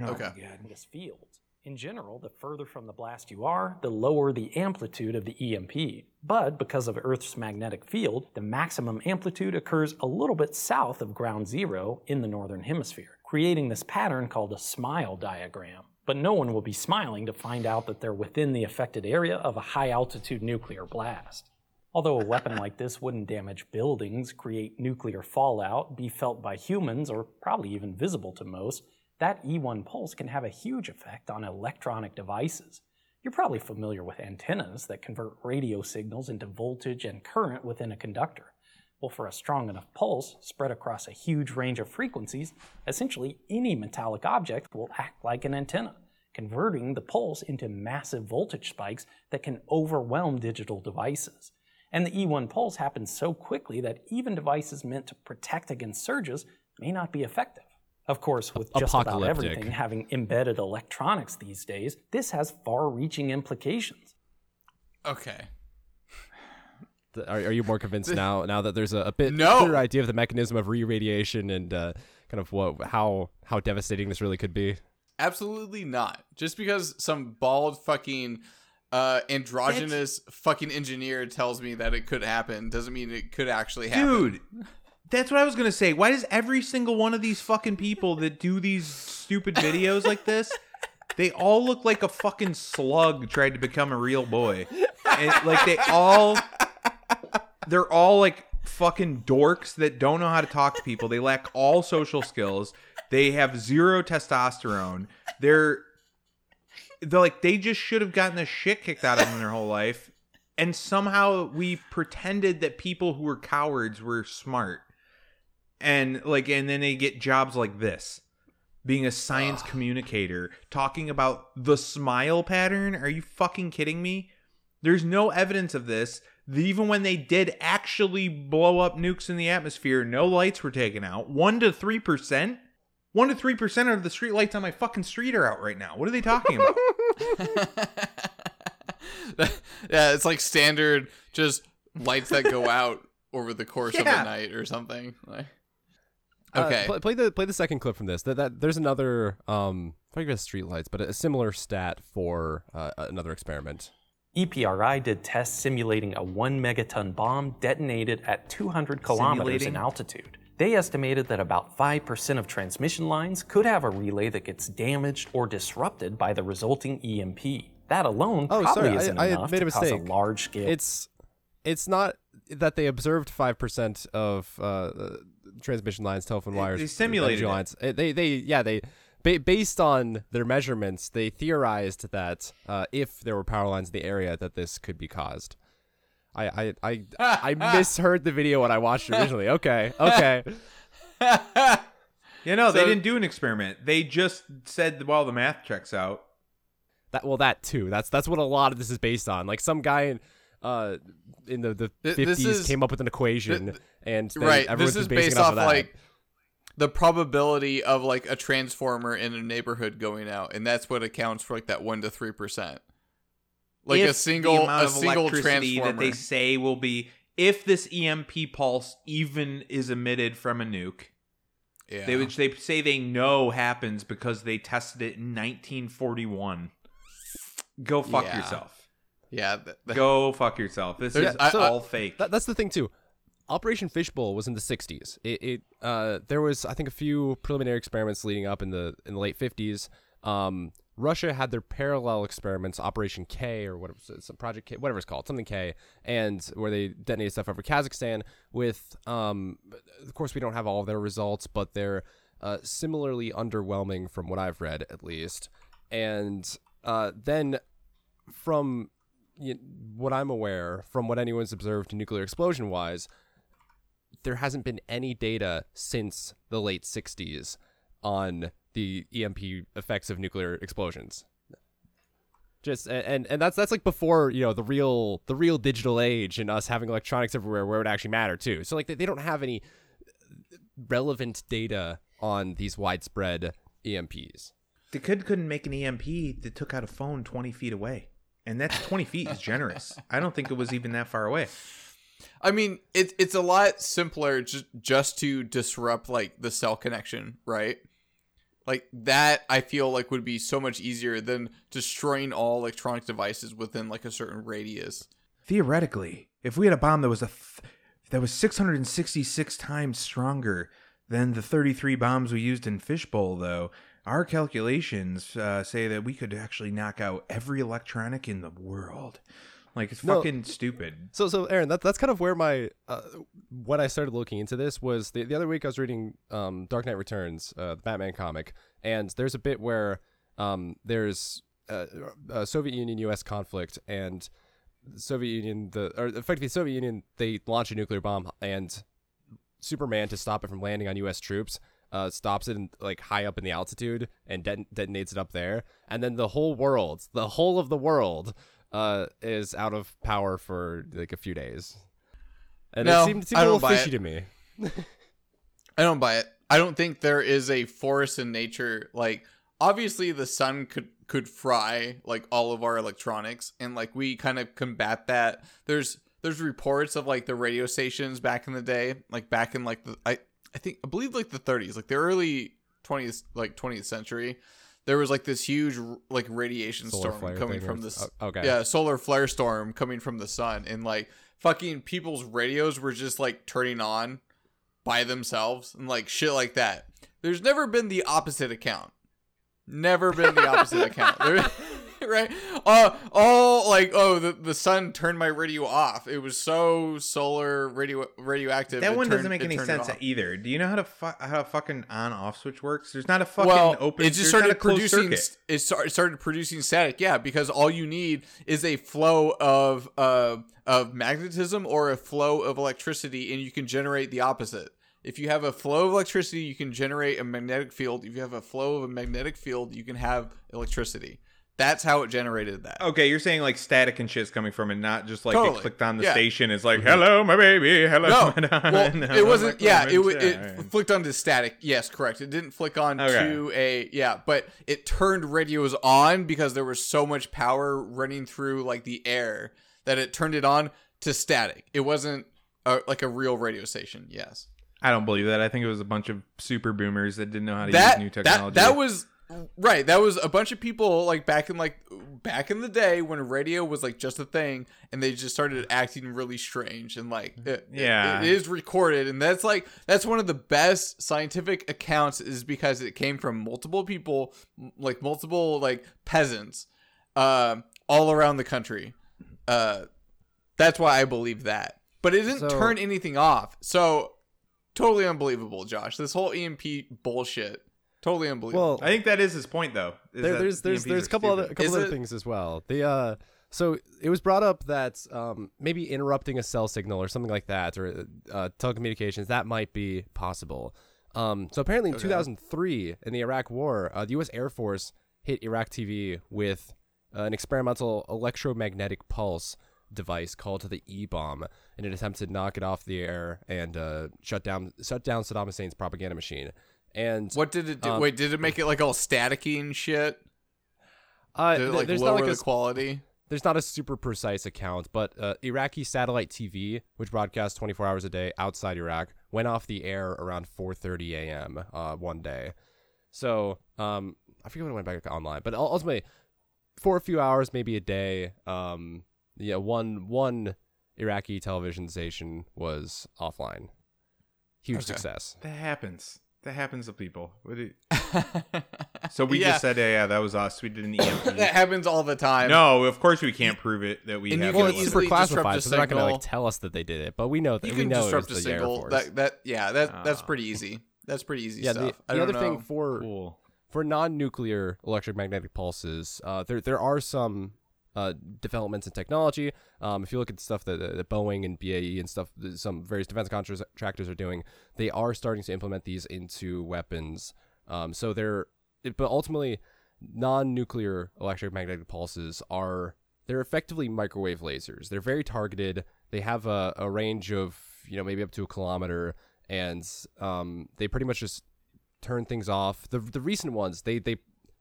Oh, Okay. my God. this field. In general, the further from the blast you are, the lower the amplitude of the EMP. But because of Earth's magnetic field, the maximum amplitude occurs a little bit south of ground zero in the northern hemisphere, creating this pattern called a smile diagram. But no one will be smiling to find out that they're within the affected area of a high altitude nuclear blast. Although a weapon like this wouldn't damage buildings, create nuclear fallout, be felt by humans, or probably even visible to most, that E1 pulse can have a huge effect on electronic devices. You're probably familiar with antennas that convert radio signals into voltage and current within a conductor. Well, for a strong enough pulse spread across a huge range of frequencies, essentially any metallic object will act like an antenna, converting the pulse into massive voltage spikes that can overwhelm digital devices. And the E1 pulse happens so quickly that even devices meant to protect against surges may not be effective. Of course, with just about everything having embedded electronics these days, this has far reaching implications. Okay. Are, are you more convinced now now that there's a, a bit No. clearer idea of the mechanism of re-radiation and uh, kind of what how how devastating this really could be? Absolutely not. Just because some bald fucking uh androgynous fucking engineer tells me that it could happen doesn't mean it could actually happen. dude that's what i was gonna say. Why does every single one of these fucking people that do these stupid videos like this they all look like a fucking slug tried to become a real boy. And like they all they're all like fucking dorks that don't know how to talk to people. They lack all social skills. They have zero testosterone. They're they're like they just should have gotten the shit kicked out of them their whole life. And somehow we pretended that people who were cowards were smart and like and then they get jobs like this being a science communicator talking about the smile pattern are you fucking kidding me there's no evidence of this even when they did actually blow up nukes in the atmosphere, no lights were taken out. One to three percent. One to three percent of the street lights on my fucking street are out right now. What are they talking about? yeah, it's like standard just lights that go out over the course of Yeah. a night or something. Like, Uh, okay. play, play the play the second clip from this. That, that there's another um, probably guess street lights, but a similar stat for uh, another experiment. EPRI did tests simulating a 1 megaton bomb detonated at 200 kilometers Simulating? in altitude. They estimated that about 5% of transmission lines could have a relay that gets damaged or disrupted by the resulting EMP. That alone Oh, probably sorry, isn't I had enough made a to cause a large scale. It's it's not that they observed five percent of uh, uh, transmission lines, telephone wires, they simulated lines. Uh, They they yeah they. Based on their measurements, they theorized that uh, if there were power lines in the area, that this could be caused. I I I, I misheard the video when I watched it originally. Okay, okay. you know, they didn't do an experiment. They just said, "Well, the math checks out." That well, that too. That's that's what a lot of this is based on. Like some guy in uh in the the fifties came up with an equation, th- and then right. This is based off off of that. like the probability of like a transformer in a neighborhood going out, and that's what accounts for like that one to three percent. Like If a single the amount a of single transformer. that they say will be if this EMP pulse even is emitted from a nuke, yeah. they which they say they know happens because they tested it in 1941. Go fuck Yeah. yourself. Yeah. th- th- Go fuck yourself. This There's- is I- I- all fake. That, that's the thing too. Operation Fishbowl was in the '60s. It, it uh, there was I think a few preliminary experiments leading up in the in the late '50s. Um, Russia had their parallel experiments, Operation K or whatever, some Project K, whatever it's called, something K, and where they detonated stuff over Kazakhstan. With, um, of course, we don't have all of their results, but they're uh, similarly underwhelming from what I've read, at least. And uh, then from y what I'm aware, from what anyone's observed nuclear explosion wise, there hasn't been any data since the late 60s on the EMP effects of nuclear explosions. Just and and that's that's like before you know the real the real digital age and us having electronics everywhere where it actually matter too. So like they, they don't have any uh, relevant data on these widespread EMPs. the kid couldn't make an EMP that took out a phone 20 feet away. And that's 20 feet is generous. I don't think it was even that far away. I mean, it's it's a lot simpler just just to disrupt like the cell connection, right? Like that, I feel like would be so much easier than destroying all electronic devices within like a certain radius. Theoretically, if we had a bomb that was a th- that was 666 times stronger than the 33 bombs we used in Fishbowl, though, our calculations uh, say that we could actually knock out every electronic in the world. Like it's No. fucking stupid. So, so Aaron, that, that's kind of where my uh, when I started looking into this was the, the other week I was reading um, Dark Knight Returns, uh, the Batman comic, and there's a bit where um, there's uh, a Soviet Union U.S. conflict, and the Soviet Union, the or effectively the Soviet Union, they launch a nuclear bomb, and Superman to stop it from landing on U.S. troops. Uh, stops it in, like high up in the altitude and det- detonates it up there, and then the whole world, the whole of the world, uh, is out of power for like a few days. And No, it seemed, it seemed a little fishy it. to me. I don't buy it. I don't think there is a force in nature. Like obviously the sun could could fry like all of our electronics and like we kind of combat that. There's there's reports of like the radio stations back in the day, like back in like the I I think I believe like the 30s, like the early 20th like 20th century. There was like this huge like radiation Solar storm coming from this oh, okay. yeah solar flare storm coming from the sun and like fucking people's radios were just like turning on by themselves and like shit like that. There's never been the opposite account. Never been the opposite account. There, right? Uh, all like, oh, the, the sun turned my radio off. It was so solar radio radioactive. That one doesn't make any sense either. Do you know how to fu- how a fucking on off switch works? There's not a fucking well, open. it just started not a closed producing. It started producing static. Yeah, because all you need is a flow of uh of magnetism or a flow of electricity, and you can generate the opposite. If you have a flow of electricity, you can generate a magnetic field. If you have a flow of a magnetic field, you can have electricity. That's how it generated that. Okay, you're saying like static and shit's coming from it, not just like Totally. it clicked on the Yeah. station. It's like, mm-hmm. hello, my baby. Hello, No, my well, hello, it wasn't. my Yeah, it wa- it clementine." flicked onto static. Yes, correct. It didn't flick on Okay. to a yeah, but it turned radios on because there was so much power running through like the air that it turned it on to static. It wasn't a, like a real radio station. Yes, I don't believe that. I think it was a bunch of super boomers that didn't know how to that use new that technology. that was right. That was a bunch of people like back in like back in the day when radio was like just a thing, and they just started acting really strange and like it- Yeah. it is recorded, and that's like that's one of the best scientific accounts is because it came from multiple people, like multiple like peasants, um, all around the country. Uh, that's why I believe that. But it didn't So- turn anything off. So totally unbelievable, Josh. This whole EMP bullshit. Totally unbelievable. Well, I think that is his point, though. is there, that there's there's EMPs there's a couple other a couple Is other it- things as well. The uh, so it was brought up that um maybe interrupting a cell signal or something like that or uh, telecommunications that might be possible. Um, so apparently in 2003 in the Iraq War, uh, the U.S. Air Force hit Iraq TV with uh, an experimental electromagnetic pulse device called the E-bomb in an attempt to knock it off the air and uh, shut down shut down Saddam Hussein's propaganda machine. And What did it do? Um, Wait, did it make it like all staticky and shit? uh, Did it like there's lower not like the a quality? there's not a super precise account, but uh, Iraqi satellite TV, which broadcasts 24 hours a day outside Iraq, went off the air around 4:30 a.m. Uh, one day. So um, I forget when it went back online, but ultimately, for a few hours, maybe a day, um, yeah, one one Iraqi television station was offline. Huge Okay. success. That happens. That happens to people. What do you- so we Yeah. just said, yeah, yeah, that was us. We did an EMP. that happens all the time. no, of course we can't prove it that we And you can Well, it's easily super disrupt classified, so they're not going to like tell us that they did it, but we know that you we know disrupt it a was the Air signal. Force. That that yeah, that that's Ah. pretty easy. That's pretty easy yeah, stuff. the, the other know. thing for Cool. for non-nuclear electromagnetic pulses, uh, there there are some uh, developments in technology. Um, if you look at the stuff that, that Boeing and BAE and stuff, some various defense contractors are doing, they are starting to implement these into weapons. Um, so they're, but ultimately, non-nuclear electromagnetic pulses are they're effectively microwave lasers. They're very targeted. They have a, a range of you know maybe up to a kilometer, and um, they pretty much just turn things off. The the recent ones, they they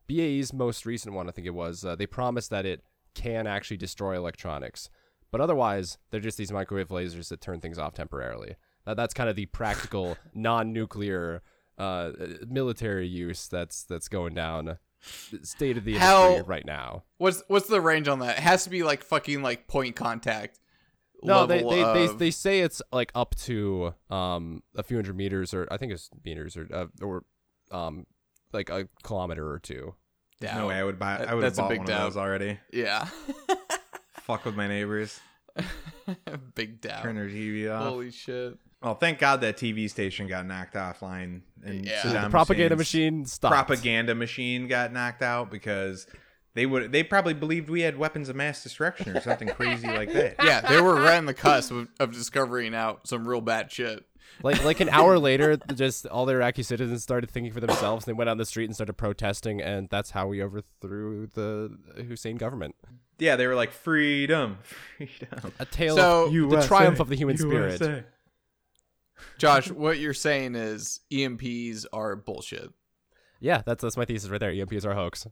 BAE's most recent one, I think it was, uh, they promised that it can actually destroy electronics, but otherwise they're just these microwave lasers that turn things off temporarily. That that's kind of the practical non-nuclear uh, military use that's that's going down. State of the industry How- right now. What's what's the range on that? It has to be like fucking like point contact. No, they they, they of- they say it's like up to um a few hundred meters or I think it's meters or uh, or um like a kilometer or two. There's no way I would buy. That- I would have that's a bought big one doubt. of those already. Yeah. Fuck with my neighbors. Big doubt. Turn their TV off. Holy shit. Well, thank God that TV station got knocked offline and Yeah. Saddam the propaganda Hussein's machine stopped. propaganda machine got knocked out because they would they probably believed we had weapons of mass destruction or something crazy like that. Yeah, they were right on the cusp of, of discovering out some real bad shit. Like like an hour later, just all the Iraqi citizens started thinking for themselves. They went on the street and started protesting, and that's how we overthrew the Hussein government. Yeah, they were like freedom, freedom. A tale So- of the triumph of the human spirit. Josh, what you're saying is EMPs are bullshit. Yeah, that's that's my thesis right there. EMPs are a hoax.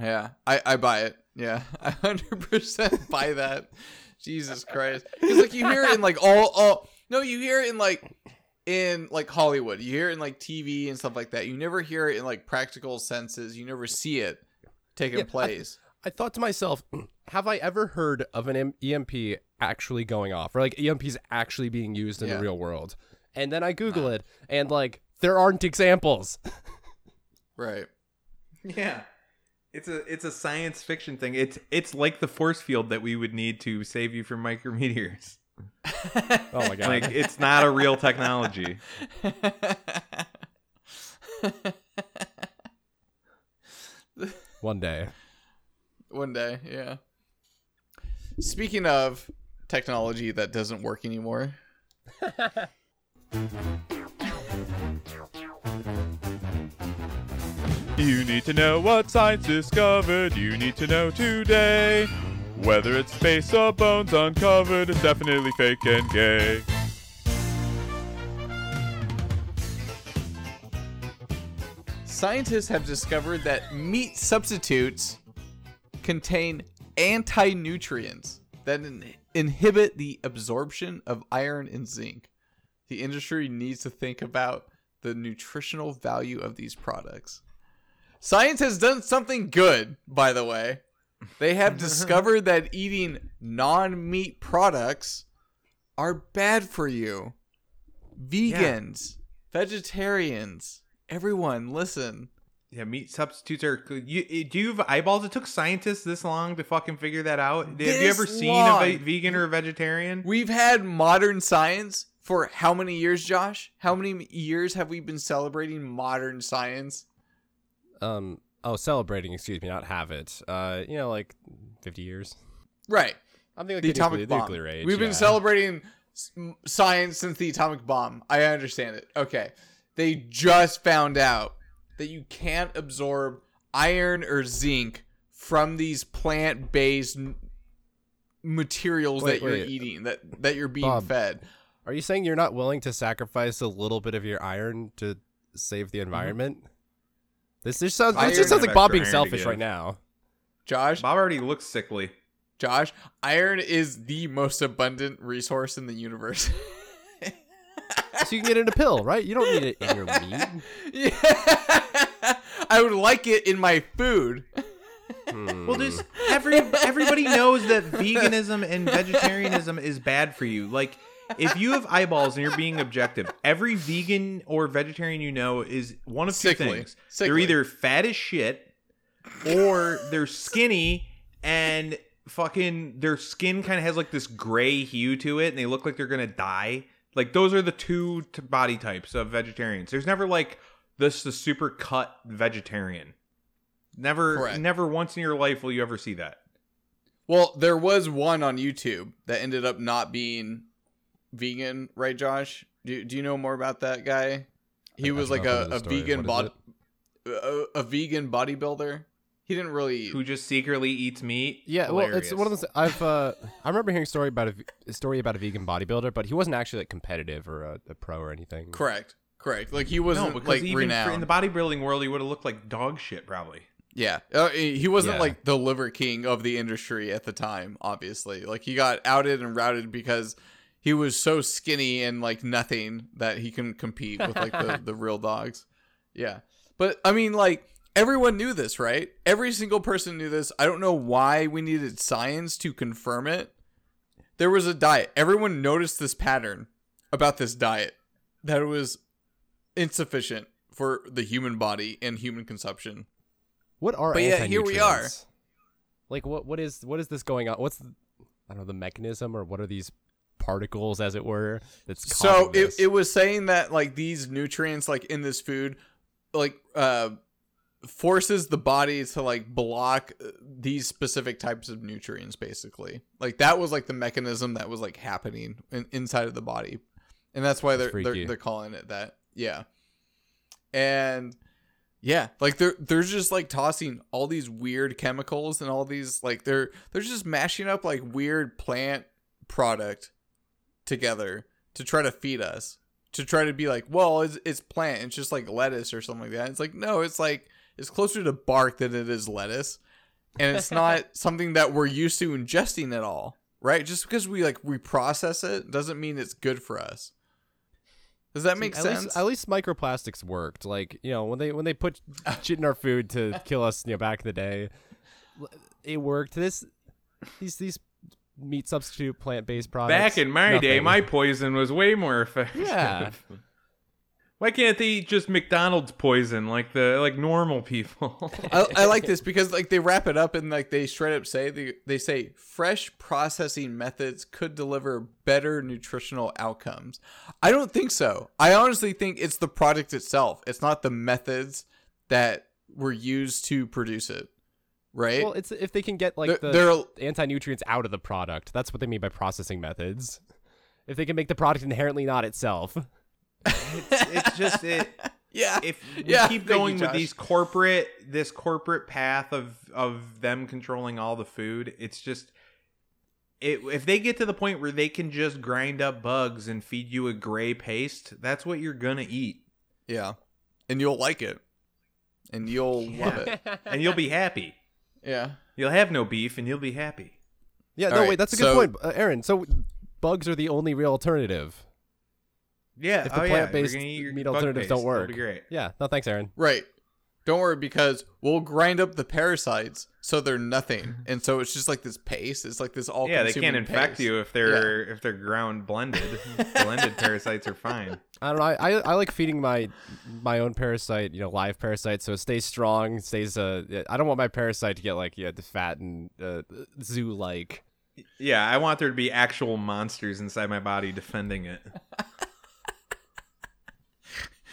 Yeah, I, I buy it. Yeah, I hundred percent buy that. Jesus Christ, because like you hear it in like all all no, you hear it in like in like Hollywood. You hear it in like TV and stuff like that. You never hear it in like practical senses. You never see it taking Yeah, place. I thought to myself, have I ever heard of an EMP actually going off, or like EMPs actually being used in Yeah. the real world? And then I Google it, and like there aren't examples. right. Yeah. It's a it's a science fiction thing. It's it's like the force field that we would need to save you from micrometeors. Oh my god! Like it's not a real technology. One day. One day, yeah. Speaking of technology that doesn't work anymore. You need to know what science discovered. You need to know today. Whether it's face or bones uncovered, it's definitely fake and gay. Scientists have discovered that meat substitutes contain anti nutrients that in- inhibit the absorption of iron and zinc. The industry needs to think about the nutritional value of these products. Science has done something good, by the way. They have discovered that eating non meat products are bad for you. Vegans, vegetarians, everyone, listen. Yeah, meat substitutes are. good. You, eh, do you have eyeballs? It took scientists this long to fucking figure that out. have you ever seen long. a ve- vegan or a vegetarian? We've had modern science for how many years, Josh? How many years have we been celebrating modern science? Um. Oh, celebrating. Excuse me, not have it. Uh, you know, like fifty years. Right. I'm thinking The like atomic nuclear, bomb. nuclear age. We've been celebrating science since the atomic bomb. I understand it. Okay. They just found out that you can't absorb iron or zinc from these plant-based n- materials Wait, that you're wait. eating that that you're being Bob. fed. Are you saying you're not willing to sacrifice a little bit of your iron to save Mm-hmm. the environment? This just sounds. This just sounds like Bob being selfish right now. Josh, Bob already looks sickly. Josh, iron is the most abundant resource in the universe. So you can get it in a pill, right? You don't need it in your meat. yeah. I would like it in my food. Hmm. Well, there's every everybody knows that veganism and vegetarianism is bad for you. Like, if you have eyeballs and you're being objective, every vegan or vegetarian you know is one of two Sickly. things: Sickly. they're either fat as shit, or they're skinny and fucking their skin kind of has like this gray hue to it, and they look like they're gonna die. Like, those are the two t- body types of vegetarians. There's never like this the super cut vegetarian. Never, Correct. never once in your life will you ever see that. Well, there was one on YouTube that ended up not being vegan, right, Josh? Do, do you know more about that guy? He I was like a, a vegan What is bod, a, a vegan bodybuilder. He didn't really. Who just secretly eats meat? Yeah, well, it's one of those. I've uh, I remember hearing a story about a story about a vegan bodybuilder, but he wasn't actually like competitive or a, a pro or anything. Correct, correct. Like he wasn't because like even renowned. in the bodybuilding world, he would have looked like dog shit, probably. Yeah, uh, he he wasn't Yeah. like the liver king of the industry at the time. Obviously, like he got outed and routed because he was so skinny and like nothing that he couldn't compete with like the the real dogs. Yeah, but I mean, like everyone knew this, right? Every single person knew this. I don't know why we needed science to confirm it. There was a diet. Everyone noticed this pattern about this diet that it was insufficient for the human body and human consumption. What are But yeah, here we are. Like what what is what is this going on? What's the, I don't know the mechanism or what are these particles as it were that's so it, it was saying that like these nutrients like in this food like uh forces the body to like block uh, these specific types of nutrients basically. Like that was like the mechanism that was like happening in, inside of the body. And that's why they're, That's they're they're calling it that. Yeah. And yeah like they're they're just like tossing all these weird chemicals and all these like they're they're just mashing up like weird plant product together to try to feed us to try to be like well it's, it's plant it's just like lettuce or something like that. It's like no it's like it's closer to bark than it is lettuce. And it's not something that we're used to ingesting at all right? Just because we like we process it doesn't mean it's good for us. Does that make at sense? Least, at least microplastics worked. Like you know when they when they put shit in our food to kill us, you know back in the day, it worked. This these these meat substitute plant based products. Back in my day, my poison was way more effective. Yeah. Why can't they eat just McDonald's poison like the like normal people? I, I like this because like they wrap it up and like they straight up say they, they say fresh processing methods could deliver better nutritional outcomes. I don't think so. I honestly think it's the product itself. It's not the methods that were used to produce it. Right? Well, it's if they can get like They're- the they're- anti nutrients out of the product. That's what they mean by processing methods. If they can make the product inherently not itself. it's, it's just it. Yeah. if we Yeah, keep thank you, going with Josh. these corporate this corporate path of of them controlling all the food, it's just it, if they get to the point where they can just grind up bugs and feed you a gray paste, that's what you're gonna eat, Yeah. And you'll like it. And you'll love it. and you'll be happy. Yeah. You'll have no beef, and you'll be happy. Yeah, All no, right, wait, that's a good so- point, uh, Aaron. So bugs are the only real alternative. Yeah, If the oh, plant-based we're gonna eat your meat alternatives don't It'll work, be great. Yeah, no, thanks, Aaron. Right. Don't worry because we'll grind up the parasites so they're nothing. And so it's just like this paste. It's like this all Yeah, they can't infect you if they're if they're ground blended. blended parasites are fine. I don't know. I, I, I like feeding my my own parasite, you know, live parasite, so it stays strong, stays. Uh, I don't want my parasite to get like yeah, the fat and uh, zoo like. Yeah, I want there to be actual monsters inside my body defending it.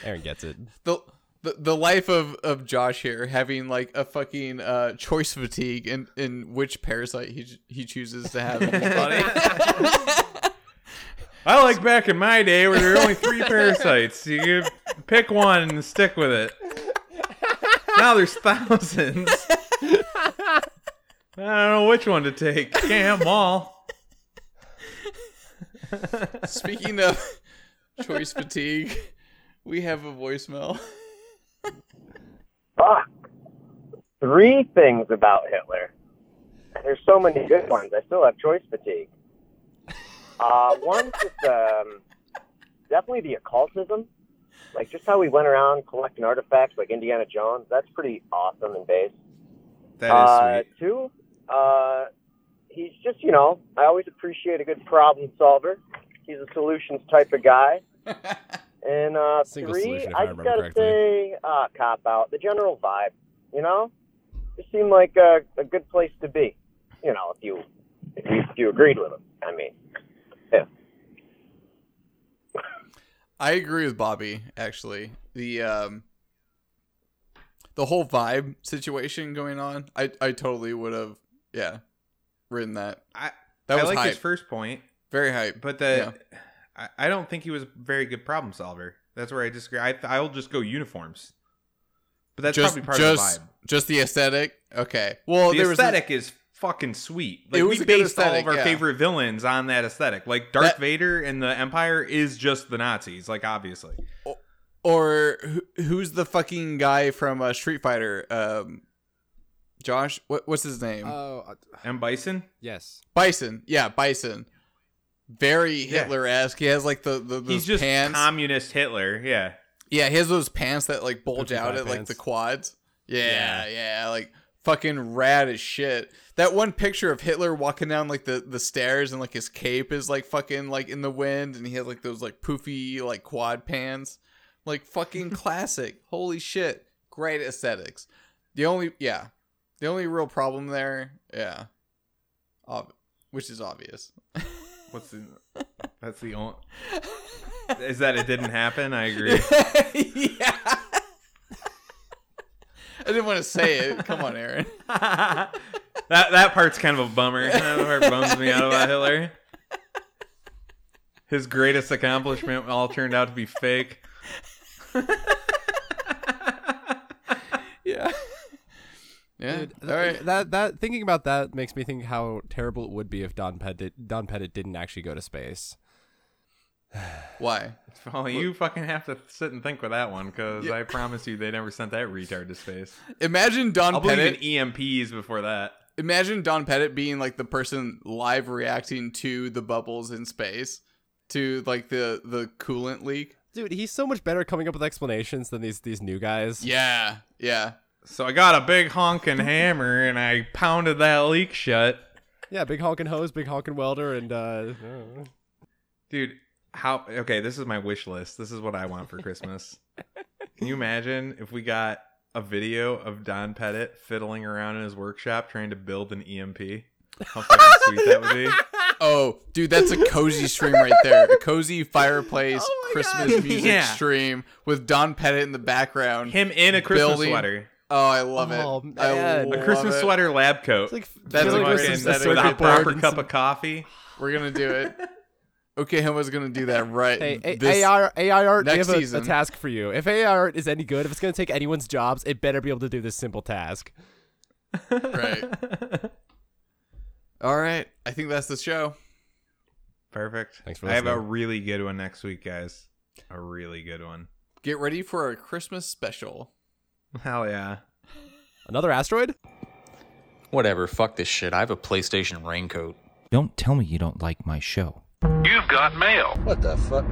Aaron gets it. the the, the life of, of Josh here having like a fucking uh, choice fatigue in, in which parasite he he chooses to have in. I like back in my day where there were only three parasites. You could pick one and stick with it. Now there's thousands. I don't know which one to take. Can't have them all. Speaking of choice fatigue, we have a voicemail. Fuck. Three things about Hitler. There's so many good ones. I still have choice fatigue. Uh, one, just um, definitely the occultism. Like just how we went around collecting artifacts like Indiana Jones. That's pretty awesome and base. That is uh, sweet. Two, uh, he's just, you know, I always appreciate a good problem solver. He's a solutions type of guy. And uh, Single three, solution, if I I just gotta correctly. say, uh, cop out. The general vibe, you know, just seemed like a, a good place to be. You know, if you if you, if you agreed with him. I mean, yeah. I agree with Bobby. Actually, the um, the whole vibe situation going on, I I totally would have yeah, written that. I, That I was like hype. his first point, Very hype. but the I, I don't think he was a very good problem solver. That's where I disagree. I, I'll just go uniforms. But that's just probably part just of the vibe. just the aesthetic. Okay. Well, the there was a- aesthetic is fucking sweet. Like It was we a good based all of our yeah. favorite villains on that aesthetic. Like Darth That- Vader and the Empire is just the Nazis. Like obviously, or who, who's the fucking guy from uh, Street Fighter? Um, Josh, what, what's his name? Oh, uh, M Bison. yes. Bison. Yeah, Bison. Very Hitler esque. He has like the, the those He's just pants. communist Hitler. Yeah. yeah, he has those pants that like bulge Gucci out thigh at like the quads. Yeah, Yeah. yeah, like fucking rad as shit. That one picture of Hitler walking down like the the stairs and like his cape is like fucking like in the wind and he has like those like poofy like quad pants. Like fucking classic. Holy shit. Great aesthetics. The only yeah. The only real problem there, yeah. Ob- which is obvious. What's the? That's the only. Is that it didn't happen? I agree. yeah. I didn't want to say it. Come on, Aaron. that that part's kind of a bummer. That part bums me out about Hitler. His greatest accomplishment all turned out to be fake. Yeah. Yeah. Dude, All right. That that thinking about that makes me think how terrible it would be if Don Pettit Don Pettit didn't actually go to space. Why? Oh, well, you fucking have to sit and think with that one because I promise you they never sent that retard to space. Imagine Don I'll Pettit. in EMPs before that. Imagine Don Pettit being like the person live reacting to the bubbles in space, to like the the coolant leak. Dude, he's so much better coming up with explanations than these these new guys. Yeah. Yeah. So I got a big honking hammer and I pounded that leak shut. Yeah, big honking hose, big honking welder, and uh, Dude, how okay, this is my wish list. This is what I want for Christmas. Can you imagine if we got a video of Don Pettit fiddling around in his workshop trying to build an EMP? How fucking sweet that would be. Oh, dude, that's a cozy stream right there. A cozy fireplace Oh Christmas music Yeah. stream with Don Pettit in the background. Him in a Christmas Building- sweater. Oh, I love it. Oh, I man. A Christmas it. sweater lab coat. it's like That's feeling a like great some- aesthetic. circuit with a proper cup some- of coffee. We're gonna do it. Okay, Homo's gonna do that right. Hey, A- this- AI, AI art, we next have a, a task for you. If AI art is any good, if it's going to take anyone's jobs, it better be able to do this simple task. right. All right, I think that's the show. Perfect. Thanks for I have a really good one next week, guys. A really good one. Get ready for our Christmas special. Hell yeah. Another asteroid? Whatever, fuck this shit. I have a PlayStation raincoat. Don't tell me you don't like my show. You've got mail. What the fuck?